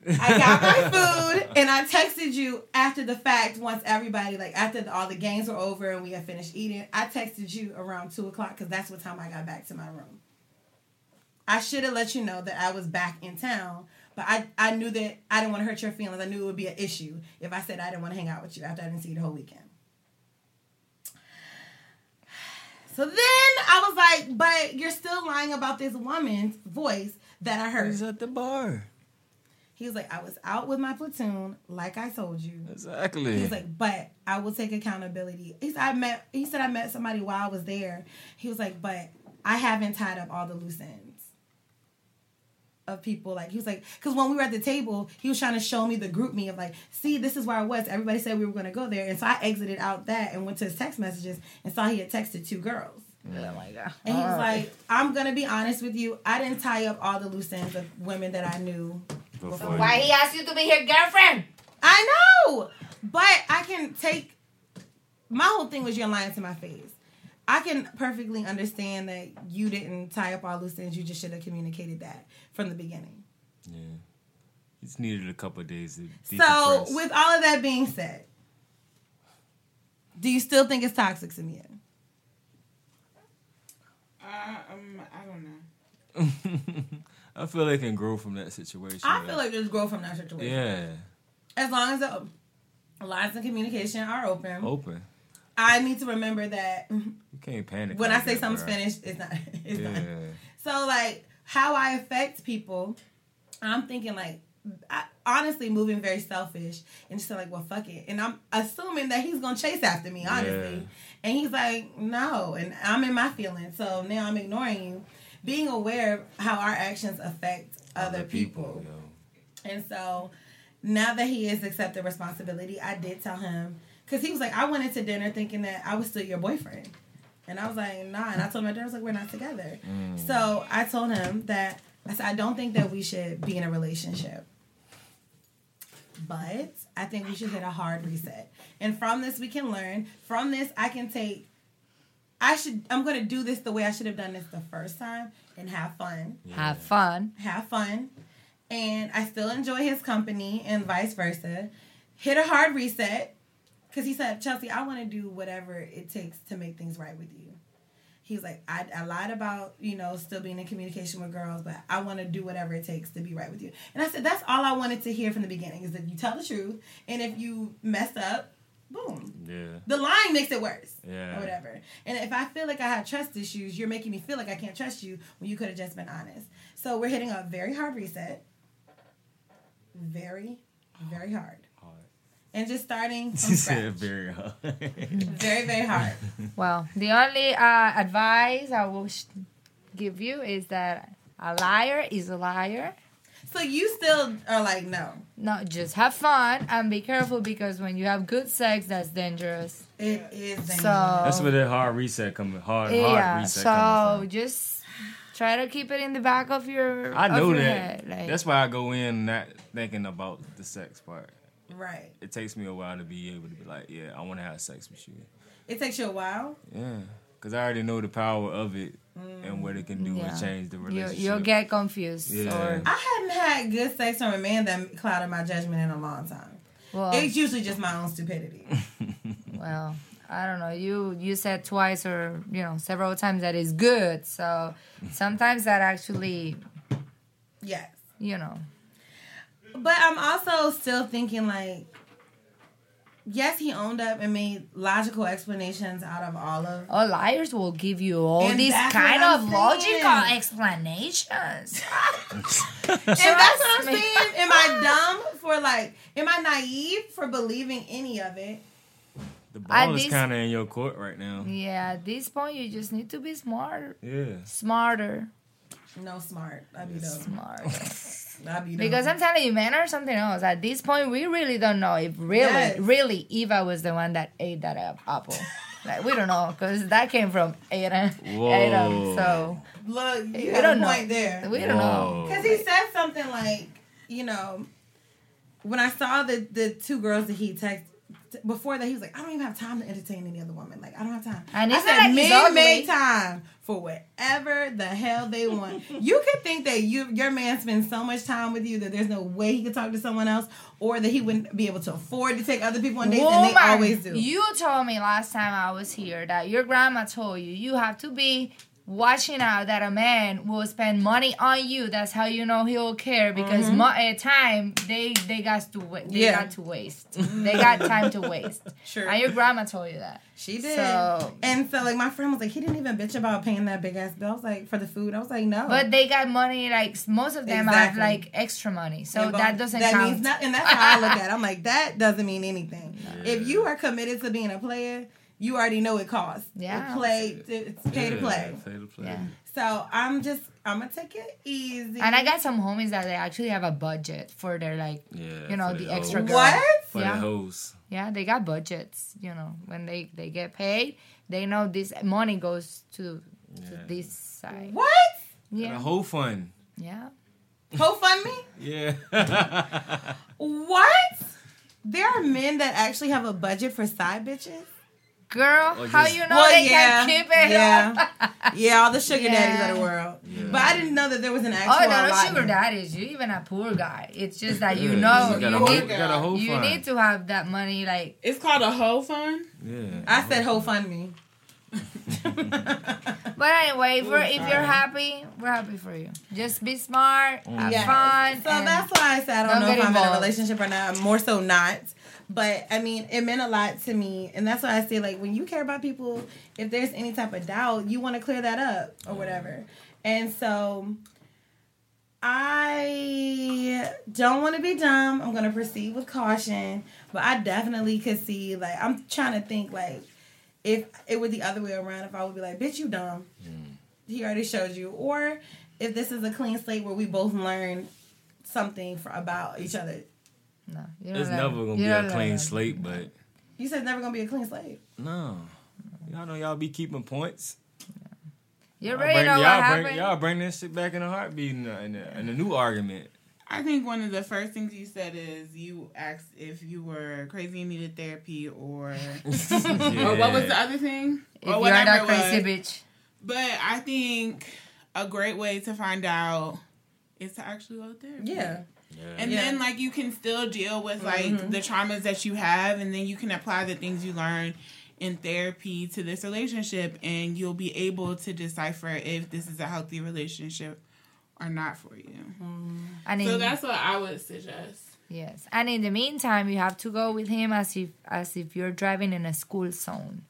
I got my <laughs> food and I texted you after the fact once everybody like after the, all the games were over and we had finished eating. I texted you around two o'clock because that's what time I got back to my room. I should have let you know that I was back in town, but I I knew that I didn't want to hurt your feelings. I knew it would be an issue if I said I didn't want to hang out with you after I didn't see you the whole weekend. So then I was like, but you're still lying about this woman's voice that I heard. He's at the bar. He was like, I was out with my platoon, like I told you. Exactly. He was like, but I will take accountability. He said I met he said I met somebody while I was there. He was like, but I haven't tied up all the loose ends of people. Like he was like, because when we were at the table, he was trying to show me the GroupMe of like, see, this is where I was. Everybody said we were gonna go there. And so I exited out that and went to his text messages and saw he had texted two girls. Oh my god. And he was like, I'm gonna be honest with you, I didn't tie up all the loose ends of women that I knew Before Why he asked you to be his girlfriend? I know, but I can take. My whole thing was you're lying to my face. I can perfectly understand that you didn't tie up all loose ends. You just should have communicated that from the beginning. Yeah. It's needed a couple of days to So, with all of that being said, do you still think it's toxic, Samia? Uh, um, I don't know. <laughs> I feel they can grow from that situation. I man. feel like there's growth from that situation. yeah, As long as the lines of communication are open, open. I need to remember that You can't panic. when I say that, something's bro. finished, it's not. <laughs> It's Yeah, not. So like how I affect people, I'm thinking like I, honestly moving very selfish and just like well fuck it, and I'm assuming that he's gonna chase after me honestly, Yeah. and he's like no, and I'm in my feelings, so now I'm ignoring you, being aware of how our actions affect other, people. yo. And so now that he has accepted responsibility, I did tell him because he was like, I went into dinner thinking that I was still your boyfriend. And I was like, nah. And I told my dad, I was like, we're not together. Mm. So I told him that I said, I don't think that we should be in a relationship. But I think we should hit a hard reset. And from this, we can learn. From this, I can take. I should. I'm gonna do this the way I should have done this the first time and have fun Have fun. have fun, and I still enjoy his company and vice versa. Hit a hard reset because he said, Chelsea, I want to do whatever it takes to make things right with you. He's like, I, I lied about, you know, still being in communication with girls, but I want to do whatever it takes to be right with you. And I said, that's all I wanted to hear from the beginning is that you tell the truth. And if you messed up, boom. Yeah. The lying makes it worse. Yeah. Or whatever. And if I feel like I have trust issues, you're making me feel like I can't trust you when you could have just been honest. So we're hitting a very hard reset. Very, very hard. Hard. And just starting <laughs> from scratch. very hard. <laughs> Very, very hard. Well, the only uh, advice I will sh- give you is that a liar is a liar. So you still are like, no. No, just have fun and be careful because when you have good sex, that's dangerous. It is dangerous. So That's where the hard reset coming. Hard, hard reset so coming from. just try to keep it in the back of your. I of know your that. head, like- That's why I go in not thinking about the sex part. Right. It takes me a while to be able to be like, yeah, I want to have sex with you. It takes you a while. Yeah. Cause I already know the power of it and what it can do Yeah. and change the You, relationship. you'll get confused. Yeah. Or, I haven't had good sex from a man that clouded my judgment in a long time. well, It's usually just my own stupidity. <laughs> well, I don't know. You you said twice or you know several times that is good. So sometimes that actually, yes. you know, But I'm also still thinking like, yes, he owned up and made logical explanations out of all of. all liars will give you all And these kind of I'm logical explanations. <laughs> <laughs> And that's what I'm saying. Am I dumb for like? Am I naive for believing any of it? the At ball is kind of in your court right now. yeah, at this point, you just need to be smart, Yeah. smarter, No smart. I'd be dumb. smarter. <laughs> I'd be dumb. Because I'm telling you, men are something else. At this point, we really don't know if really, Yes. really Eva was the one that ate that apple. <laughs> Like we don't know because that came from Adam. Whoa. Adam. So look, you we have don't know. point there. We don't know. Because he said something like, you know, when I saw the the two girls that he texted before that, he was like, I don't even have time to entertain any other woman. Like, I don't have time. And I said, like men make time for whatever the hell they want. <laughs> you could think that you your man spends so much time with you that there's no way he could talk to someone else, or that he wouldn't be able to afford to take other people on dates, and they always do. You told me last time I was here that your grandma told you you have to be watching out that a man will spend money on you. That's how you know he'll care because mo- at time they they got to wa- they Mm-hmm. Yeah. got to waste. they got time to waste. <laughs> Sure. And your grandma told you that. She did. So- and so like my friend was like, he didn't even bitch about paying that big ass bill. I was like, for the food. I was like, no. But they got money like most of them have like extra money, so And that doesn't that count. Means not, and that's how I look at it. I'm like, <laughs> that doesn't mean anything. If you are committed to being a player, you already know it costs. Yeah. To play, it's pay to play. Pay to play. Yeah. So I'm just, I'm gonna take it easy. And I got some homies that they actually have a budget for their like, Yeah. you know, for the extra girl. what? For Yeah. the hoes. Yeah, they got budgets. You know, when they they get paid, they know this money goes to, to this side. What? The Yeah, whole fun. yeah. GoFundMe? Yeah. <laughs> What? There are men that actually have a budget for side bitches. Girl, Or how you know Well, they yeah, can keep it? yeah. <laughs> Yeah, all the sugar Yeah. daddies of the world. But I didn't know that there was an oh, actual Oh, no, no sugar daddies. You even a poor guy. It's just that you Yeah, know you you whole, need you whole you fun. need to have that money. Like, It's called a hoe fund. Yeah. I said whole fund me. <laughs> but anyway, if, we're, if you're happy, we're happy for you. Just be smart, have Yes. fun. So that's why I said I don't, don't know if I'm in a relationship or not. More so not. But I mean, it meant a lot to me, and that's why I say like when you care about people, if there's any type of doubt, you want to clear that up or whatever. And so I don't want to be dumb. I'm gonna proceed with caution, but I definitely could see like I'm trying to think like if it were the other way around, if I would be like, "Bitch, you dumb." Mm. He already showed you, or if this is a clean slate where we both learn something for, about each other. No, you It's let never gonna be a clean him. slate, but You said it's never gonna be a clean slate. no. Y'all know y'all be keeping points. You Y'all already bring, know what y'all, happened. bring, y'all bring that shit back in a heartbeat in a, in a, in a new argument. I think one of the first things you said is you asked if you were crazy and needed therapy, or <laughs> <laughs> or what was the other thing? if or you're whatever it crazy was. bitch. But I think a great way to find out is to actually go to therapy. Yeah. And Yeah. then like you can still deal with like mm-hmm. the traumas that you have and then you can apply the things you learn in therapy to this relationship and you'll be able to decipher if this is a healthy relationship or not for you. Mm-hmm. And So in, that's what I would suggest. yes, and in the meantime, you have to go with him as if as if you're driving in a school zone.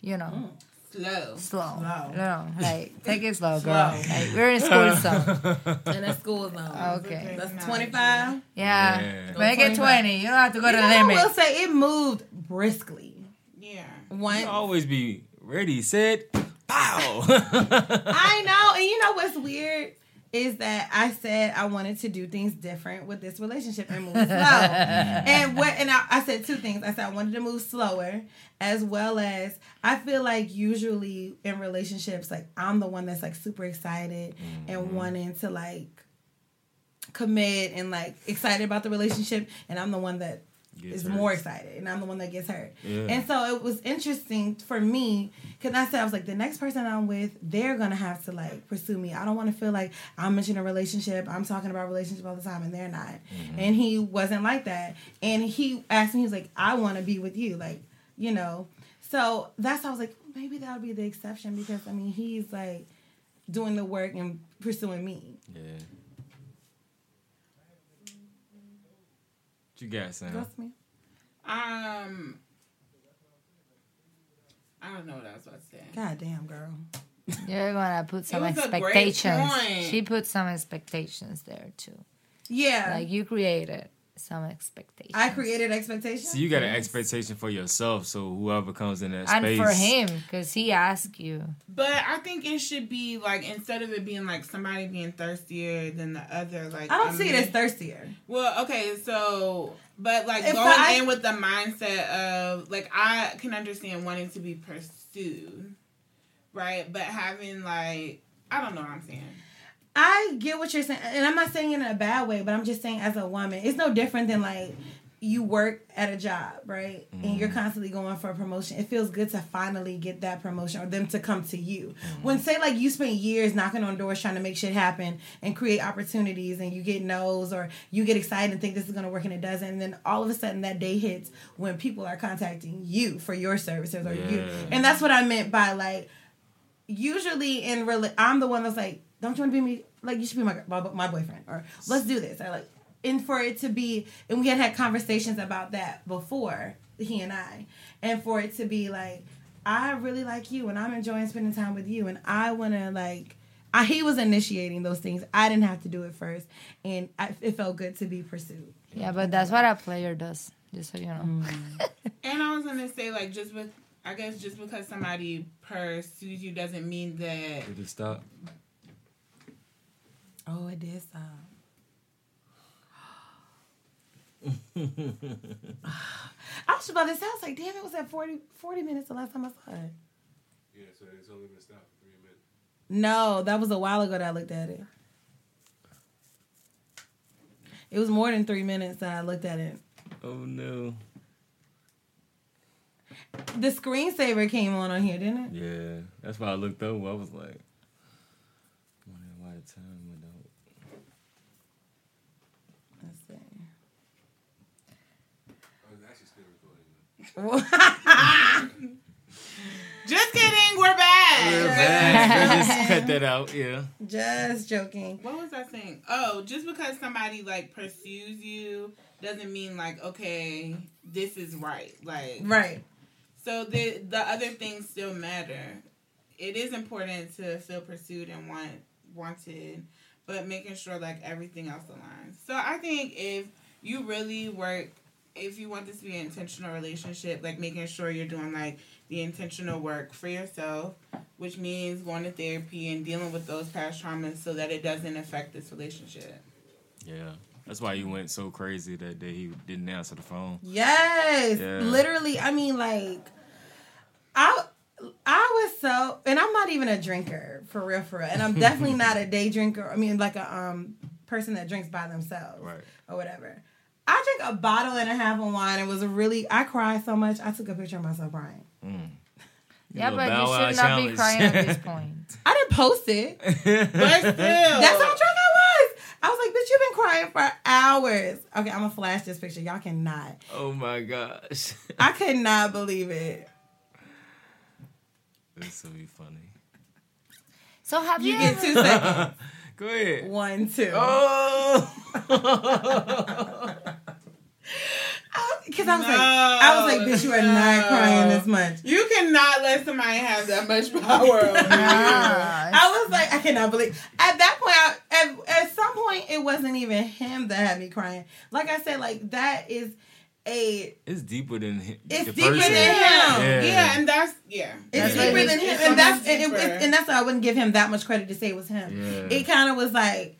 You know, mm. Slow. slow. Slow. No, like <laughs> take it slow, girl. Slow. Like we're in a school zone. In a school zone. Oh, okay. That's 25. Yeah. Yeah. Make it 20. You don't have to go You to know, the limit. I will say it moved briskly. Yeah. Once You always be ready, set, pow. I know, and you know what's weird is that I said I wanted to do things different with this relationship and move <laughs> slow. and what and I, I said two things. I said I wanted to move slower, as well as I feel like usually in relationships, like I'm the one that's like super excited and mm-hmm. wanting to like commit and like excited about the relationship, and I'm the one that Gets is hurt. more excited, and I'm the one that gets hurt. Yeah. And so it was interesting for me because I said I was like, the next person I'm with, they're gonna have to like pursue me. I don't want to feel like I'm mentioning a relationship. I'm talking about relationship all the time, and they're not. Mm-hmm. And he wasn't like that. And he asked me, he was like, I want to be with you, like you know. So that's how I was like, maybe that would be the exception because I mean he's like doing the work and pursuing me. Yeah. You got, Sam? Trust me. Um, I don't know what I was about to say. God damn, girl. You're gonna put some was a great expectations. She put some expectations there too. Yeah, Like you created some expectations. I created expectations. So you got an expectation for yourself, so whoever comes in that and space. for him, because he asked you. But I think it should be like instead of it being like somebody being thirstier than the other. Like I don't a see it as thirstier. Well, okay, so but like If going I- in with the mindset of like I can understand wanting to be pursued, right? But having like I don't know what I'm saying. I get what you're saying, and I'm not saying it in a bad way, but I'm just saying as a woman, it's no different than like you work at a job, right? And you're mm-hmm. constantly going for a promotion. It feels good to finally get that promotion or them to come to you. Mm-hmm. When say like you spent years knocking on doors trying to make shit happen and create opportunities and you get no's or you get excited and think this is gonna work and it doesn't, and then all of a sudden that day hits when people are contacting you for your services or you and that's what I meant by like usually in real I'm the one that's like, don't you want to be me? Like you should be my my, my boyfriend, or let's do this, or like, and for it to be, and we had had conversations about that before he and I, and for it to be like, I really like you, and I'm enjoying spending time with you, and I want to like. I, he was initiating those things. I didn't have to do it first, and I, it felt good to be pursued. Yeah, but that's what a player does. Just so you know. Mm. <laughs> And I was gonna say like just with I guess just because somebody pursues you doesn't mean that Did it stop? Oh, it did um, stop. <laughs> I was about to say, I was like, damn, it was at 40, 40 minutes the last time I saw it. Yeah, so it's only been stopped for three minutes. No, that was a while ago that I looked at it. It was more than three minutes that I looked at it. Oh no. The screensaver came on on here, didn't it? Yeah, that's why I looked over. I was like, wondering why the time went out. Let's see. I was actually still recording. <laughs> just kidding, we're back. we're just <laughs> cut that out. Yeah. Just joking. What was I saying? Oh, just because somebody like pursues you doesn't mean like okay, this is right. Like Right. So the the other things still matter. It is important to feel pursued and want wanted, but making sure like everything else aligns. So I think if you really work, if you want this to be an intentional relationship, like making sure you're doing like the intentional work for yourself, which means going to therapy and dealing with those past traumas so that it doesn't affect this relationship. Yeah. That's why you went so crazy that day. He didn't answer the phone. Yes. Yeah. Literally, I mean, like, I. I was so, and I'm not even a drinker for real, for real, and I'm definitely <laughs> not a day drinker. I mean, like a um person that drinks by themselves, Right. or whatever. I drank a bottle and a half of wine. It was a really, I cried so much. I took a picture of myself crying. Mm. Yeah, but you should not be crying at this <laughs> point. I didn't post it. <laughs> But still, That's how drunk I was. I was like, bitch, you've been crying for hours. Okay, I'm gonna flash this picture. Y'all cannot. Oh my gosh. <laughs> I could not believe it. this will be funny. So have you, You get ever- two seconds. Go ahead. One, two. Oh. <laughs> Because I was like, I was like, bitch, you are not crying this much. you cannot let somebody have that much power over <laughs> I was like, I cannot believe. At that point, I, at, at some point, it wasn't even him that had me crying. Like I said, like that is a. It's deeper than hi- It's the deeper person. than him. Yeah. Yeah. and that's yeah. It's That's deeper than him, It's and that's and, it, it- and that's why I wouldn't give him that much credit to say it was him. Yeah. It kind of was like,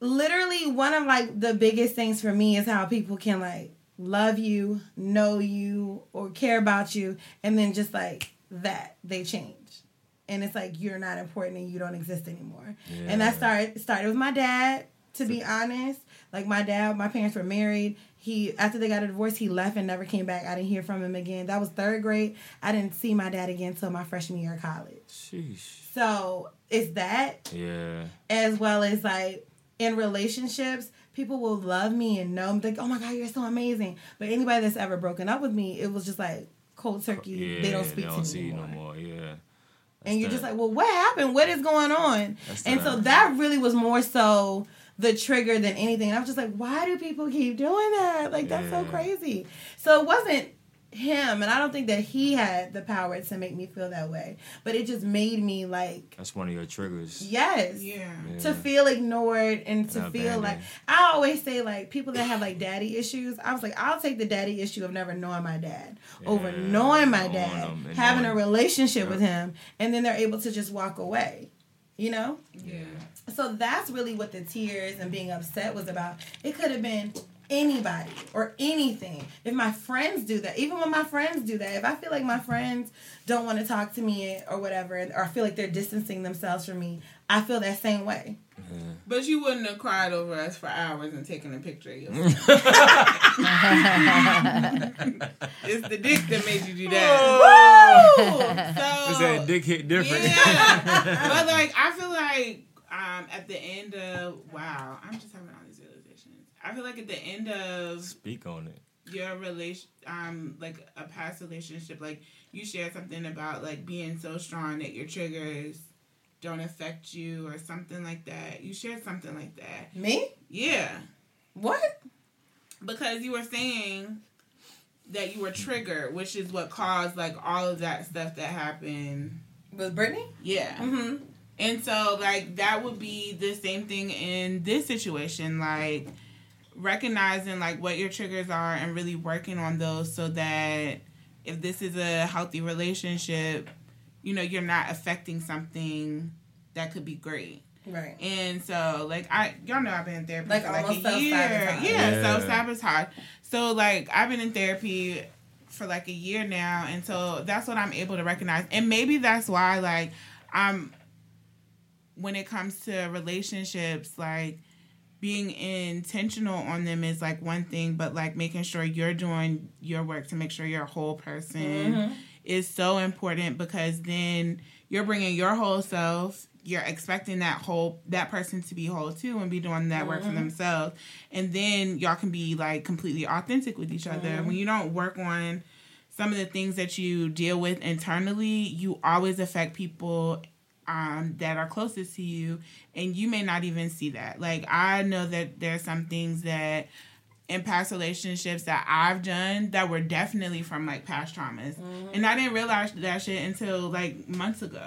literally, one of like the biggest things for me is how people can like love you, know you, or care about you, and then just like that they change, and it's like you're not important and you don't exist anymore. And that started started with my dad To be honest, like my dad, my parents were married. He after they got a divorce, he left and never came back. I didn't hear from him again. That was third grade. I didn't see my dad again until my freshman year of college. Sheesh. So it's that Yeah. as well as like in relationships, people will love me and know I'm like, oh my god, you're so amazing. But anybody that's ever broken up with me, it was just like cold turkey. Yeah. they don't speak they to don't me see you anymore. no more. Yeah. and you're that. just like, well, what happened? What is going on? That's and that. so that really was more so the trigger than anything. And I was just like, why do people keep doing that? Like that's so crazy. So it wasn't him, and I don't think that he had the power to make me feel that way. But it just made me like, That's one of your triggers. yes, Yeah. to feel ignored and to And feel like abandoned. I always say like people that have like daddy issues. I was like, I'll take the daddy issue of never knowing my dad over knowing my knowing dad, him and having a knowing- relationship with him, and then they're able to just walk away. You know. Yeah. So that's really what the tears and being upset was about. It could have been anybody or anything. If my friends do that, even when my friends do that, if I feel like my friends don't want to talk to me or whatever, or I feel like they're distancing themselves from me, I feel that same way. Mm-hmm. But you wouldn't have cried over us for hours and taken a picture of you. <laughs> it's the dick that made you do that. Oh. So Is that dick hit different? Yeah. <laughs> but like I feel like um at the end of wow, I'm just having all these realizations. I feel like at the end of Speak on it. your relation um like a past relationship, like you shared something about like being so strong that your triggers don't affect you or something like that. You shared something like that. Me? Yeah. What? Because you were saying that you were triggered, which is what caused like all of that stuff that happened. With Brittany? Yeah. Mm-hmm. And so, like, that would be the same thing in this situation. Like, recognizing, like, what your triggers are and really working on those so that if this is a healthy relationship, you know, you're not affecting something that could be great. Right. And so, like, I, y'all know I've been in therapy Like for like a year. Yeah, Yeah. self sabotage. So, like, I've been in therapy for like a year now. And so that's what I'm able to recognize. And maybe that's why, like, I'm, when it comes to relationships, like, being intentional on them is like one thing, but like making sure you're doing your work to make sure you're a whole person Mm-hmm. is so important because then you're bringing your whole self. You're expecting that whole that person to be whole too and be doing that work for themselves, and then y'all can be like completely authentic with each other. When you don't work on some of the things that you deal with internally, you always affect people um, that are closest to you, and you may not even see that. Like I know that there's some things that in past relationships that I've done that were definitely from like past traumas, and I didn't realize that shit until like months ago.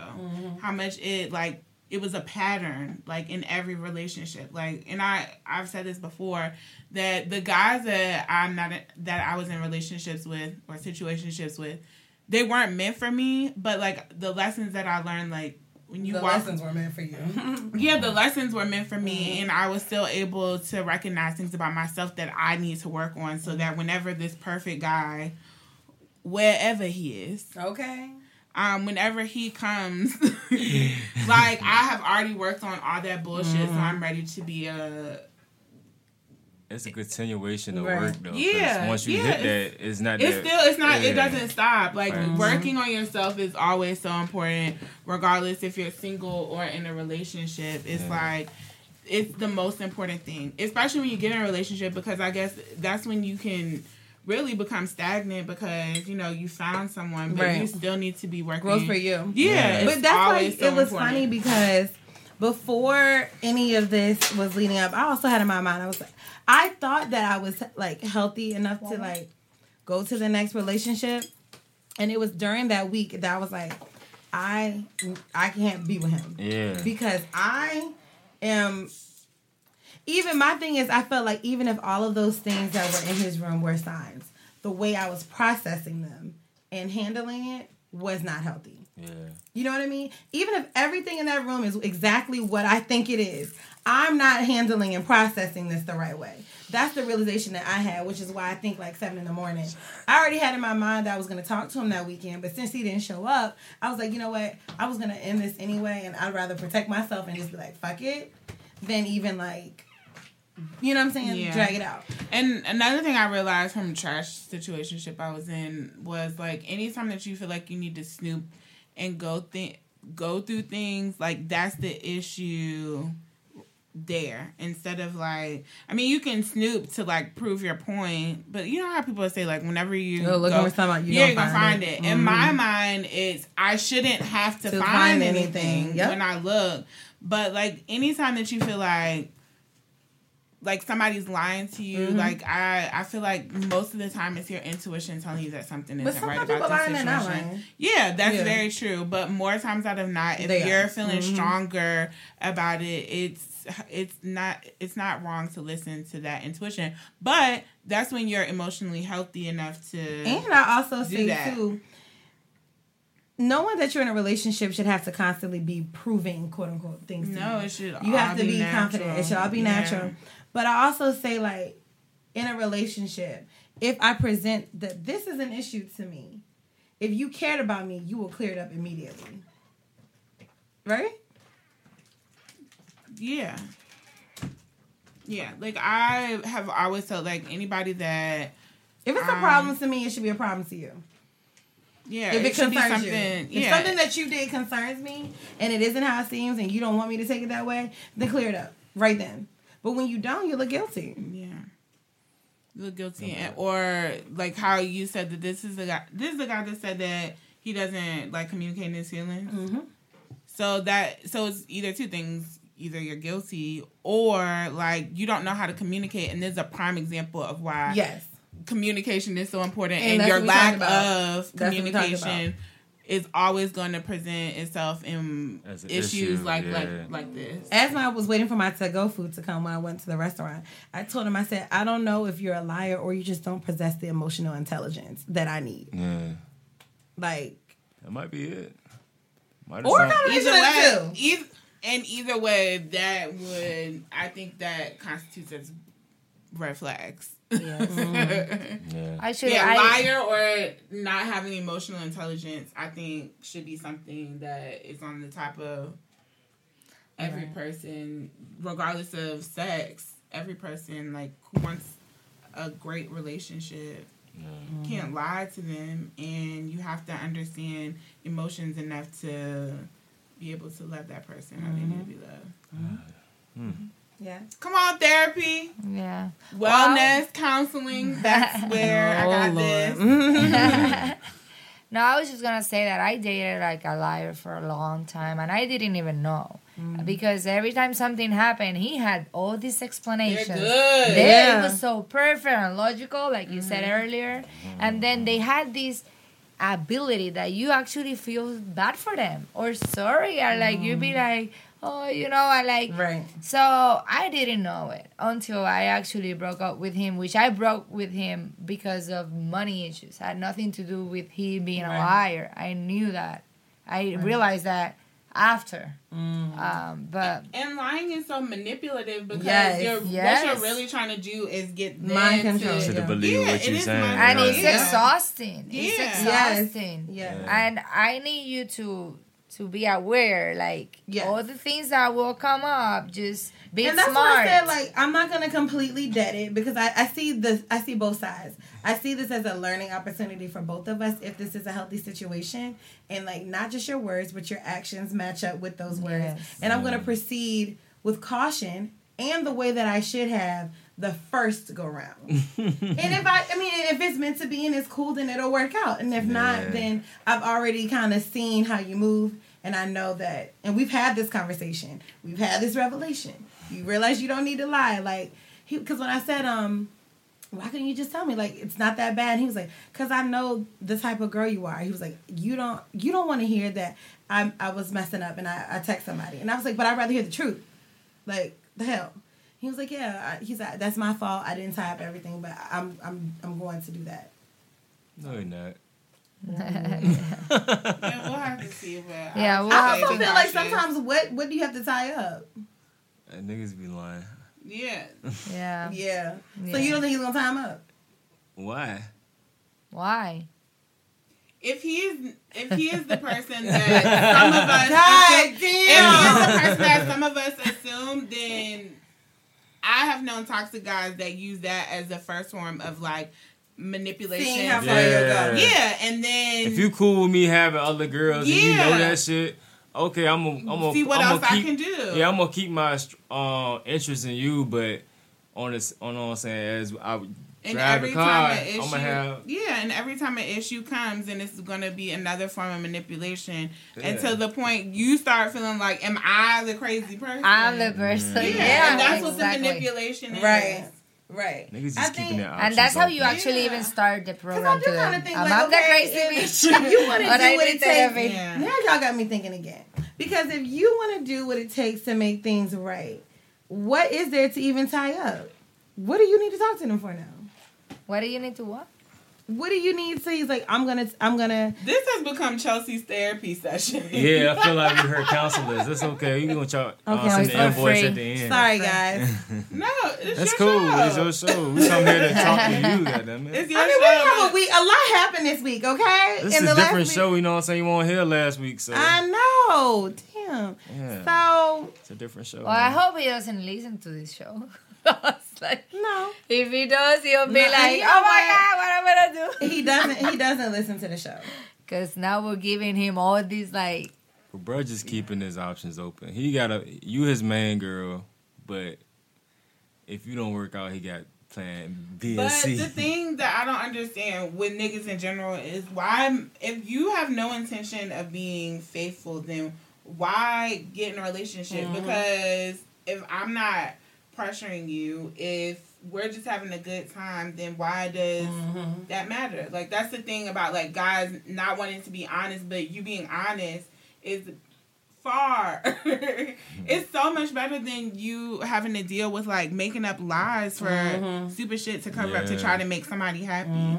How much it like it was a pattern like in every relationship like and i i've said this before that the guys that i'm not that i was in relationships with or situationships with they weren't meant for me but like the lessons that i learned like when you The walk lessons were meant for you. <laughs> yeah, the lessons were meant for me, Mm-hmm. and I was still able to recognize things about myself that I need to work on, so that whenever this perfect guy, wherever he is, okay. um, whenever he comes, <laughs> <laughs> like I have already worked on all that bullshit, Mm-hmm. so I'm ready to be a It's a continuation of Right. work though. Yeah, Once you yeah, hit it's- that, it's not. it's that, still it's not it doesn't stop like Right. working on yourself is always so important regardless if you're single or in a relationship it's Yeah. like it's the most important thing especially when you get in a relationship because i guess that's when you can really become stagnant because you know you found someone but you still need to be working Growth for you. yeah, it's but that's why always so it was important. funny because before any of this was leading up, I also had in my mind I was like, I thought that I was like healthy enough to like go to the next relationship, and it was during that week that I was like, I I can't be with him Yeah. because I am. Even my thing is, I felt like even if all of those things that were in his room were signs, the way I was processing them and handling it was not healthy. Yeah. You know what I mean? Even if everything in that room is exactly what I think it is, I'm not handling and processing this the right way. That's the realization that I had, which is why I think like seven in the morning. I already had in my mind that I was going to talk to him that weekend, but since he didn't show up, I was like, you know what? I was going to end this anyway, and I'd rather protect myself and just be like, fuck it, than even like you know what I'm saying? Yeah. Drag it out. And another thing I realized from a trash situationship I was in was like anytime that you feel like you need to snoop and go think go through things, like that's the issue there instead of like I mean you can snoop to like prove your point, but you know how people say like whenever you Oh, looking go, for something, you you're gonna find find it. it. In Mhm. my mind, it's I shouldn't have to, To find, find anything, anything. Yep. when I look. But like anytime that you feel like like somebody's lying to you, Mhm. like I I feel like most of the time it's your intuition telling you that something isn't right sometimes about the lying and not situation. Yeah, that's Yeah. very true. But more times out of not, if They you're are. feeling Mhm. stronger about it, it's it's not it's not wrong to listen to that intuition. But that's when you're emotionally healthy enough to And I also that. too, knowing that you're in a relationship should have to constantly be proving quote unquote things. to No, you. it should You have to be be, confident. It should all be Yeah. natural. But I also say like in a relationship, if I present that this is an issue to me, if you cared about me, you will clear it up immediately. Right? Yeah. Yeah, like I have always felt like anybody that If it's a um, problem to me, it should be a problem to you. Yeah, if it, should be concerns you. If yeah. something that you did concerns me and it isn't how it seems and you don't want me to take it that way, then clear it up right then. But when you don't, you look guilty. Yeah. You look guilty, and, or like how you said that this is the guy. This is the guy that said that he doesn't like communicating his feelings. Mm-hmm. So that so it's either two things: either you're guilty or like you don't know how to communicate. And this is a prime example of why Yes. communication is so important, And and, your lack about. of That's what we communication is always going to present itself in issues issue, like like yeah. like this. As I was waiting for my to go food to come when I went to the restaurant, I told him, I said, I don't know if you're a liar or you just don't possess the emotional intelligence that I need. Yeah, Like, that might be it. Might Or sound- either way, either, and either way, that would I think that constitutes as red flags. <laughs> Yeah. I should. yeah, I, liar or not having emotional intelligence, I think should be something that is on the top of every Right. person, regardless of sex. Every person like who wants a great relationship can't lie to them, and you have to understand emotions enough to be able to love that person how they mm-hmm. need to be loved. Mm-hmm. Mm-hmm. Yeah. Come on, therapy, Yeah. wellness, counseling. That's <laughs> where I oh, got this. <laughs> No, I was just gonna say that I dated like a liar for a long time, and I didn't even know mm. because every time something happened, he had all these explanations. good. They- Yeah. It was so perfect and logical, like you said mm. earlier, and then they had this ability that you actually feel bad for them or sorry, or like you'd be mm. like, oh, you know, I like Right. so I didn't know it until I actually broke up with him, which I broke with him because of money issues. It had nothing to do with he being a liar. I knew that. I realized that after. Mm. Um, but And lying is so manipulative because Yes. you're, Yes. what you're really trying to do is get them Mind to, control. To Yeah. believe Yeah, what you're saying. mind and Yeah. it's Yeah. exhausting. It's Yeah. exhausting. Yeah. And I need you to to be aware, like Yes. all the things that will come up. Just be and that's smart. why I said like I'm not gonna completely dead it because I, I see this I see both sides. I see this as a learning opportunity for both of us if this is a healthy situation and like not just your words but your actions match up with those words. Yes. And I'm gonna mm. proceed with caution and the way that I should have the first go round. <laughs> and if I I mean if it's meant to be and it's cool then it'll work out. And if Yeah. not then I've already kind of seen how you move and I know that and we've had this conversation. We've had this revelation. You realize you don't need to lie like he cuz when I said um why couldn't you just tell me like it's not that bad? he was like, "Cause I know the type of girl you are." He was like, "You don't you don't want to hear that I I was messing up and I, I text somebody." And I was like, "But I'd rather hear the truth." Like the hell. He was like, "Yeah." I, he's like, "That's my fault. I didn't tie up everything, but I'm I'm I'm going to do that." No, you're not. Mm. Yeah, we'll have to see. But Yeah, I'll we'll I also feel like sometimes what what do you have to tie up? That niggas be lying. Yeah. yeah. Yeah. So you don't think he's gonna tie him up? Why? Why? If he is, if he is the person that some of <laughs> us, God assume, if he is the person that some of us assume, then I have known toxic guys that use that as the first form of like manipulation. Seeing how far Yeah. you'll go. Yeah, and then If you cool with me having other girls and you know Yeah. that shit, okay, I'm gonna I'm gonna See what I'm else gonna I keep, can do. Yeah, I'm gonna keep my uh, interest in you, but on this on what I'm saying as I and drive every the car, time an I'm gonna have yeah, and every time an issue comes, and it's gonna be another form of manipulation Yeah. until the point you start feeling like, "Am I the crazy person?" I'm the person. yeah, Yeah, and that's what the manipulation is. Right. Right. niggas I just think- keeping their options And that's how you open. actually Yeah. even start the I program do to kind them. think I'm like, not the okay, crazy if, bitch. if you want to <laughs> But I do what need it takes. have. Yeah. Now y'all got me thinking again. Because if you want to do what it takes to make things right, what is there to even tie up? What do you need to talk to them for now? What do you need to what? What do you need to say? He's like, I'm gonna, I'm gonna. This has become Chelsea's therapy session. Yeah, I feel like we heard <laughs> counselors. That's okay. You gonna charge uh, Okay, send it's the for invoice free. at the end. Sorry, guys. <laughs> no, it's That's your cool. Show. It's your show. We come here to talk to you, <laughs> goddamn it. It's your I mean, show. we have a week. A lot happened this week. Okay, This is a different show. You know what I'm saying? You weren't here last week, so I know. Damn. yeah, So it's a different show. Well, I hope he doesn't listen to this show. It's like, no, if he does, he'll be No, like, you "Oh my god, what am I gonna do?" he doesn't. He doesn't listen to the show. <laughs> Because now we're giving him all these like, But bro, just keeping his options open. He got a you his main girl, but if you don't work out, he got plan B and But C. the thing that I don't understand with niggas in general is why, if you have no intention of being faithful, then why get in a relationship? Mm-hmm. Because if I'm not pressuring you, if we're just having a good time, then why does Mm-hmm. that matter? Like that's the thing about like guys not wanting to be honest, but you being honest is far. <laughs> it's so much better than you having to deal with like making up lies for Mm-hmm. stupid shit to cover up to try to make somebody happy.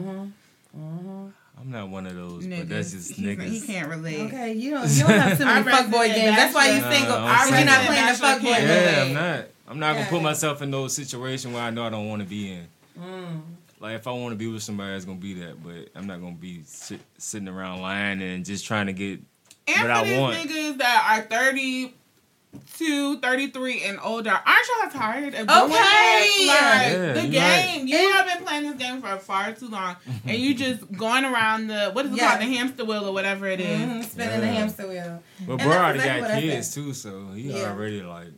I'm not one of those, Niggas. but that's just He's- niggas. He can't relate. Okay, you don't. <laughs> You don't have too many Our fuckboy resident games. That's why you bachelor- single. Nah, Because I'm you're not single. playing the fuckboy game. Yeah, I'm not. I'm not gonna put myself in those situations where I know I don't want to be in. Mm. Like if I want to be with somebody, it's gonna be that. But I'm not gonna be sit, sitting around lying and just trying to get And what I these want. niggas that are 32, 33 and older, aren't y'all tired of doing Okay. this? Like, Yeah, the you game. You And- have been playing this game for far too long. and you <laughs> just going around the, what is it Yeah. called? The hamster wheel or whatever it is. Mhm, Spinning the hamster wheel. But And bro already exactly got kids too, so he Yeah. already like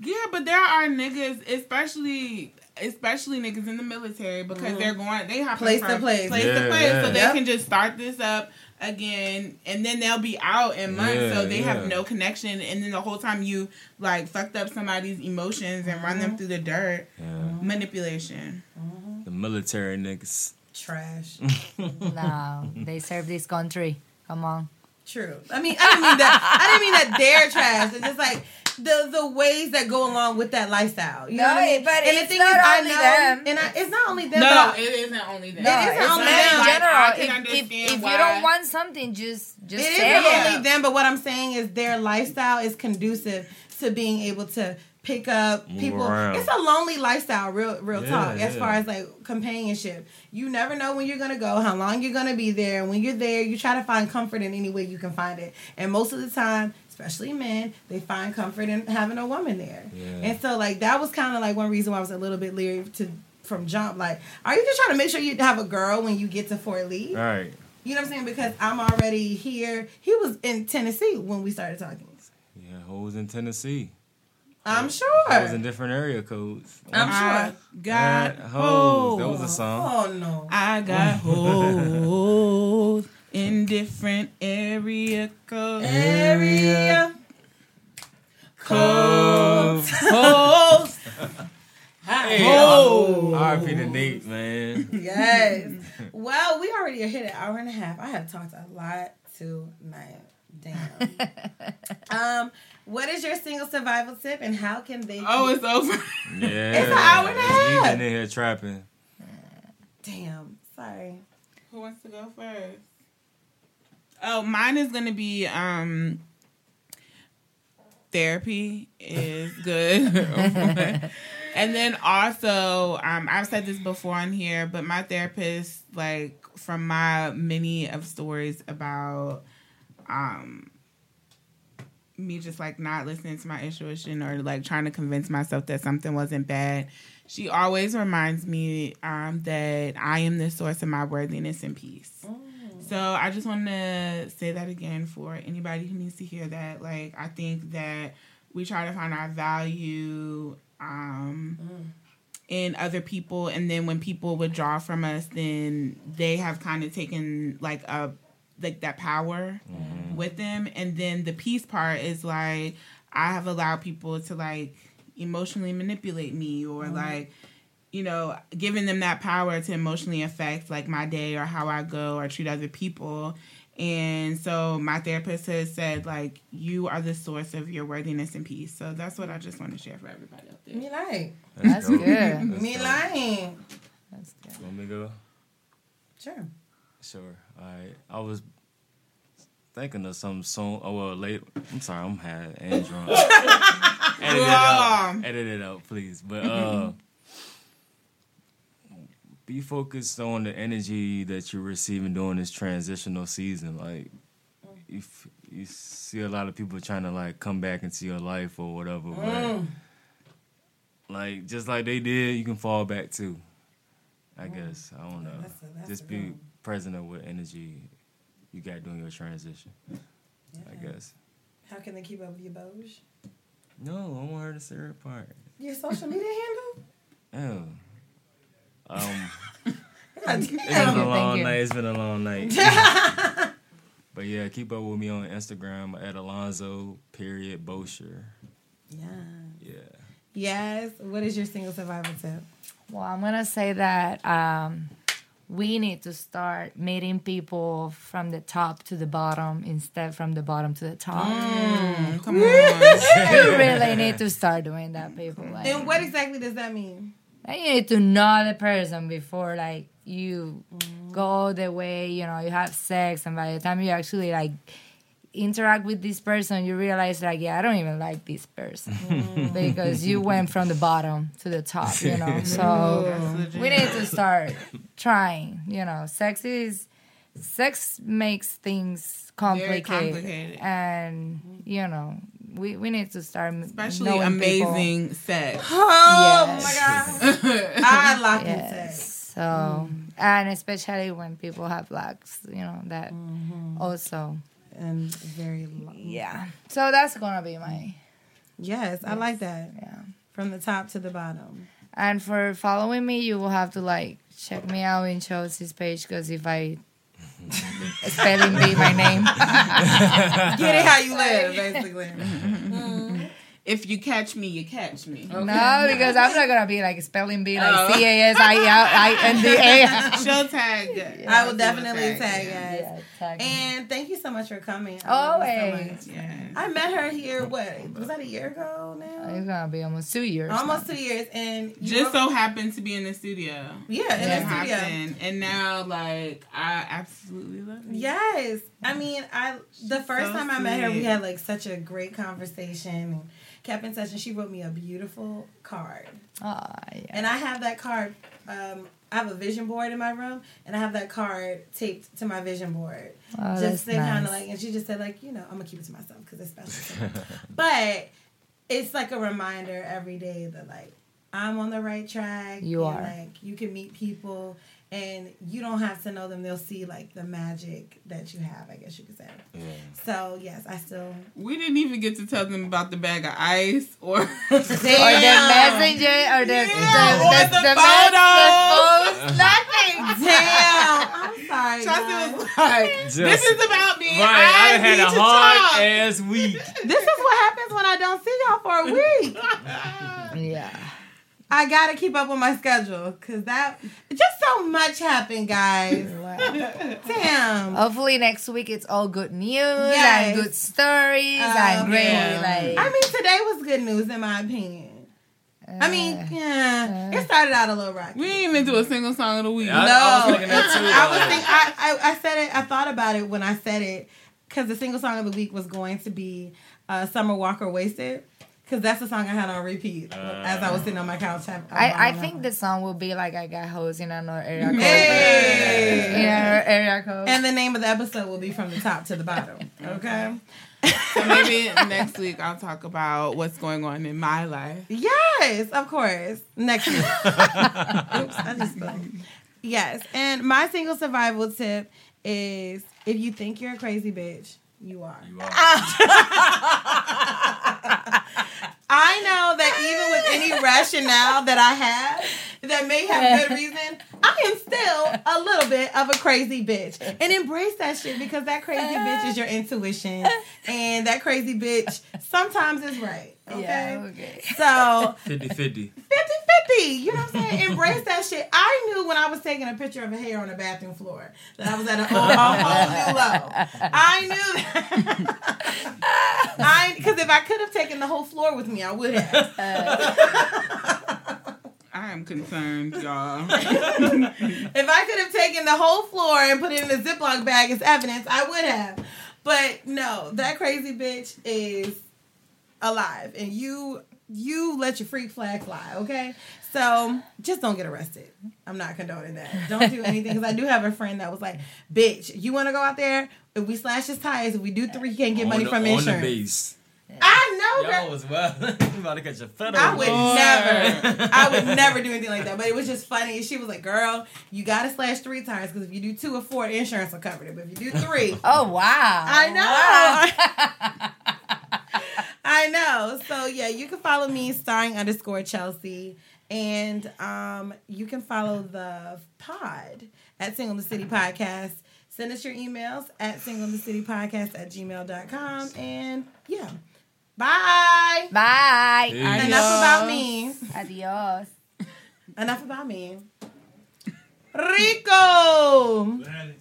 Yeah, but there are niggas, especially especially niggas in the military, because they're going they have Mm-hmm. Place to place. place Yeah, to place, yeah. so they Yep. can just start this up again, and then they'll be out in months, so they yeah. have no connection, and then the whole time you like fucked up somebody's emotions and run Mm-hmm. them through the dirt, yeah, manipulation. the military niggas. Trash. <laughs> no, they serve this country. Come on. True. I mean, I didn't mean that. I didn't mean that they're trash. It's just like the the ways that go along with that lifestyle. You know what I mean? but and the it's thing not is, I only know, them. and I, it's not only them. No, but it isn't only that. No, No, it's it's only not them. in general. I can If, if, understand if you don't want something, just just It say isn't it. only them, but what I'm saying is their lifestyle is conducive to being able to pick up people. around. It's a lonely lifestyle, real real Yeah, talk. As yeah. far as like companionship, you never know when you're gonna go, how long you're gonna be there. When you're there, you try to find comfort in any way you can find it. And most of the time, especially men, they find comfort in having a woman there. Yeah. And so like that was kind of like one reason why I was a little bit leery to from jump. Like, are you just trying to make sure you have a girl when you get to Fort Lee? All right, You know what I'm saying? Because I'm already here. He was in Tennessee when we started talking. yeah, who was in Tennessee. I'm sure. Hoes in different area codes. I'm I sure. got hoes. That was a song. Oh no. I got hoes <laughs> in different area codes. Area. Hoes. Hoes. Hey, Hoes. R.I.P. to Nate, man. Yes. well, we already hit an hour and a half. I have talked a lot tonight. Damn. <laughs> um, what is your single survival tip, and how can they? Oh, it's over. Yeah, It's an hour and a You half. been in here trapping. Damn. Sorry. Who wants to go first? Oh, mine is gonna be um therapy is <laughs> good. <laughs> and then also, um, I've said this before on here, but my therapist, like from my many of stories about um me just like not listening to my intuition or like trying to convince myself that something wasn't bad. She always reminds me um, that I am the source of my worthiness and peace. So I just want to say that again for anybody who needs to hear that. Like I think that we try to find our value um, mm. in other people, and then when people withdraw from us, then they have kind of taken like a like that power mm-hmm. with them, and then the peace part is like I have allowed people to like emotionally manipulate me or mm-hmm. like you know, giving them that power to emotionally affect like my day or how I go or treat other people. And so my therapist has said like you are the source of your worthiness and peace. So that's what I just want to share for everybody out there. Me like. That's dope. good. That's Me dope. lying. That's good. Want me to go? Sure. Sure. All right. I was thinking of some song. Oh well, late. I'm sorry. I'm high and drunk. <laughs> edit it out. Edit it out, please. But uh, be focused on the energy that you're receiving during this transitional season. Like, you f- you see a lot of people trying to like come back into your life or whatever, but like just like they did, you can fall back too. I guess I don't know. That's a- that's Just be good present of what energy you got during your transition. I guess. How can they keep up with your Boge? No, I want her to say her part. Your social media handle? <laughs> Oh. Um, God it's damn. been a long thank night. It's been a long night. <laughs> but yeah, keep up with me on Instagram at Alonzo period Bosher. Yeah. Yeah. Yes. What is your single survivor tip? Well, I'm gonna say that um, we need to start meeting people from the top to the bottom instead from the bottom to the top. Come on. <laughs> you <laughs> really need to start doing that, people. Like, And what exactly does that mean? and you need to know the person before like you go the way. You know, you have sex, and by the time you actually like interact with this person, you realize like, yeah, I don't even like this person mm. because you went from the bottom to the top. You know, <laughs> so we need to start trying. You know, sex is sex makes things complicated, complicated. and you know, we we need to start Especially knowing people. amazing sex. <gasps> Oh Yes. my god. I lock in Yes. sex. So, mm. and especially when people have locks, you know, that mm-hmm. also. And very long. Yeah. So that's gonna be my Yes, I like that. yeah. From the top to the bottom. And for following me, you will have to like check me out in Chelsea's page because if I <laughs> spelling bee my name, <laughs> Get it how you live, <laughs> basically. If you catch me, you catch me. no, because I'm not gonna be like a spelling bee like Oh. C A S I L I N D A. <laughs> She'll tag. I will definitely tag you. guys. Yeah, tag. And thank you so much for coming. I so Always. Yeah. I met her here. What was that? A year ago now. It's gonna be almost two years. Almost now. two years, and you Just wrote- so happened to be in the studio. yeah, in It the studio. happened, and now like I absolutely love it. Yes, I mean, I the first so time I met her, we had like such a great conversation and kept in touch. And she wrote me a beautiful card, Ah, yeah. and I have that card. Um, I have a vision board in my room, and I have that card taped to my vision board. Oh, just to kind of like, and she just said like, you know, I'm gonna keep it to myself because it's special. <laughs> but it's like a reminder every day that like I'm on the right track. You and, are. Like you can meet people, and you don't have to know them. They'll see like the magic that you have. I guess you could say. Yeah. So yes, I still. We didn't even get to tell them about the bag of ice or or <laughs> the messenger or the Yeah, the, or the, the the, photos. the <laughs> nothing. Damn, I'm sorry. Chelsea was like, "This is about me. Right, I, I had need a to hard talk." ass week. This is what happens when I don't see y'all for a week. <laughs> Yeah. I gotta keep up with my schedule because that just so much happened, guys. Damn. Hopefully next week it's all good news Yes. and good stories Oh, and great yeah. like. I mean, today was good news in my opinion. I mean, uh, yeah, it started out a little rocky. We didn't even do a single song of the week. I- no, I was thinking I was think I, I I said it. I thought about it when I said it because the single song of the week was going to be uh, "Summer Walker Wasted." Because that's the song I had on repeat as I was sitting on my couch. having- I, I think the song will be like I got hoes in another area code. Hey! In another area code. And the name of the episode will be from the top to the bottom. <laughs> Okay. So maybe next week I'll talk about what's going on in my life. Yes, of course. Next week. <laughs> Oops, I just spelled. Yes, and my single survival tip is if you think you're a crazy bitch, you are. You <laughs> are. I know that even with any rationale that I have that may have good reason, I am still a little bit of a crazy bitch. And embrace that shit because that crazy bitch is your intuition. And that crazy bitch sometimes is right. Okay. Yeah, okay. <laughs> So 50 50. 50 50. You know what I'm saying? Embrace that shit. I knew when I was taking a picture of a hair on the bathroom floor that I was at a whole, a whole new low. I knew that. I because if I could have taken the whole floor with me, I would have. I am concerned, y'all. <laughs> if I could have taken the whole floor and put it in a Ziploc bag as evidence, I would have. But no, that crazy bitch is alive, and you you let your freak flag fly, okay? So just don't get arrested. I'm not condoning that. Don't do anything because I do have a friend that was like, "Bitch, you want to go out there? If we slash his tires, if we do three, you can't get money on from the, On insurance." the base. I know, girl. Y'all was well. <laughs> you about to catch a federal. I would case. never, I would <laughs> never do anything like that. But it was just funny. She was like, "Girl, you gotta slash three tires because if you do two or four, insurance will cover it. But if you do three, <laughs> Oh wow! I know. <laughs> I know. So yeah, you can follow me, starring underscore Chelsea, and um, you can follow the pod at Single in the City Podcast. Send us your emails at single in the city podcast at gmail.com. And yeah. Bye. Bye. Peace. Enough about me. Adios. Enough about me. Rico. Dale.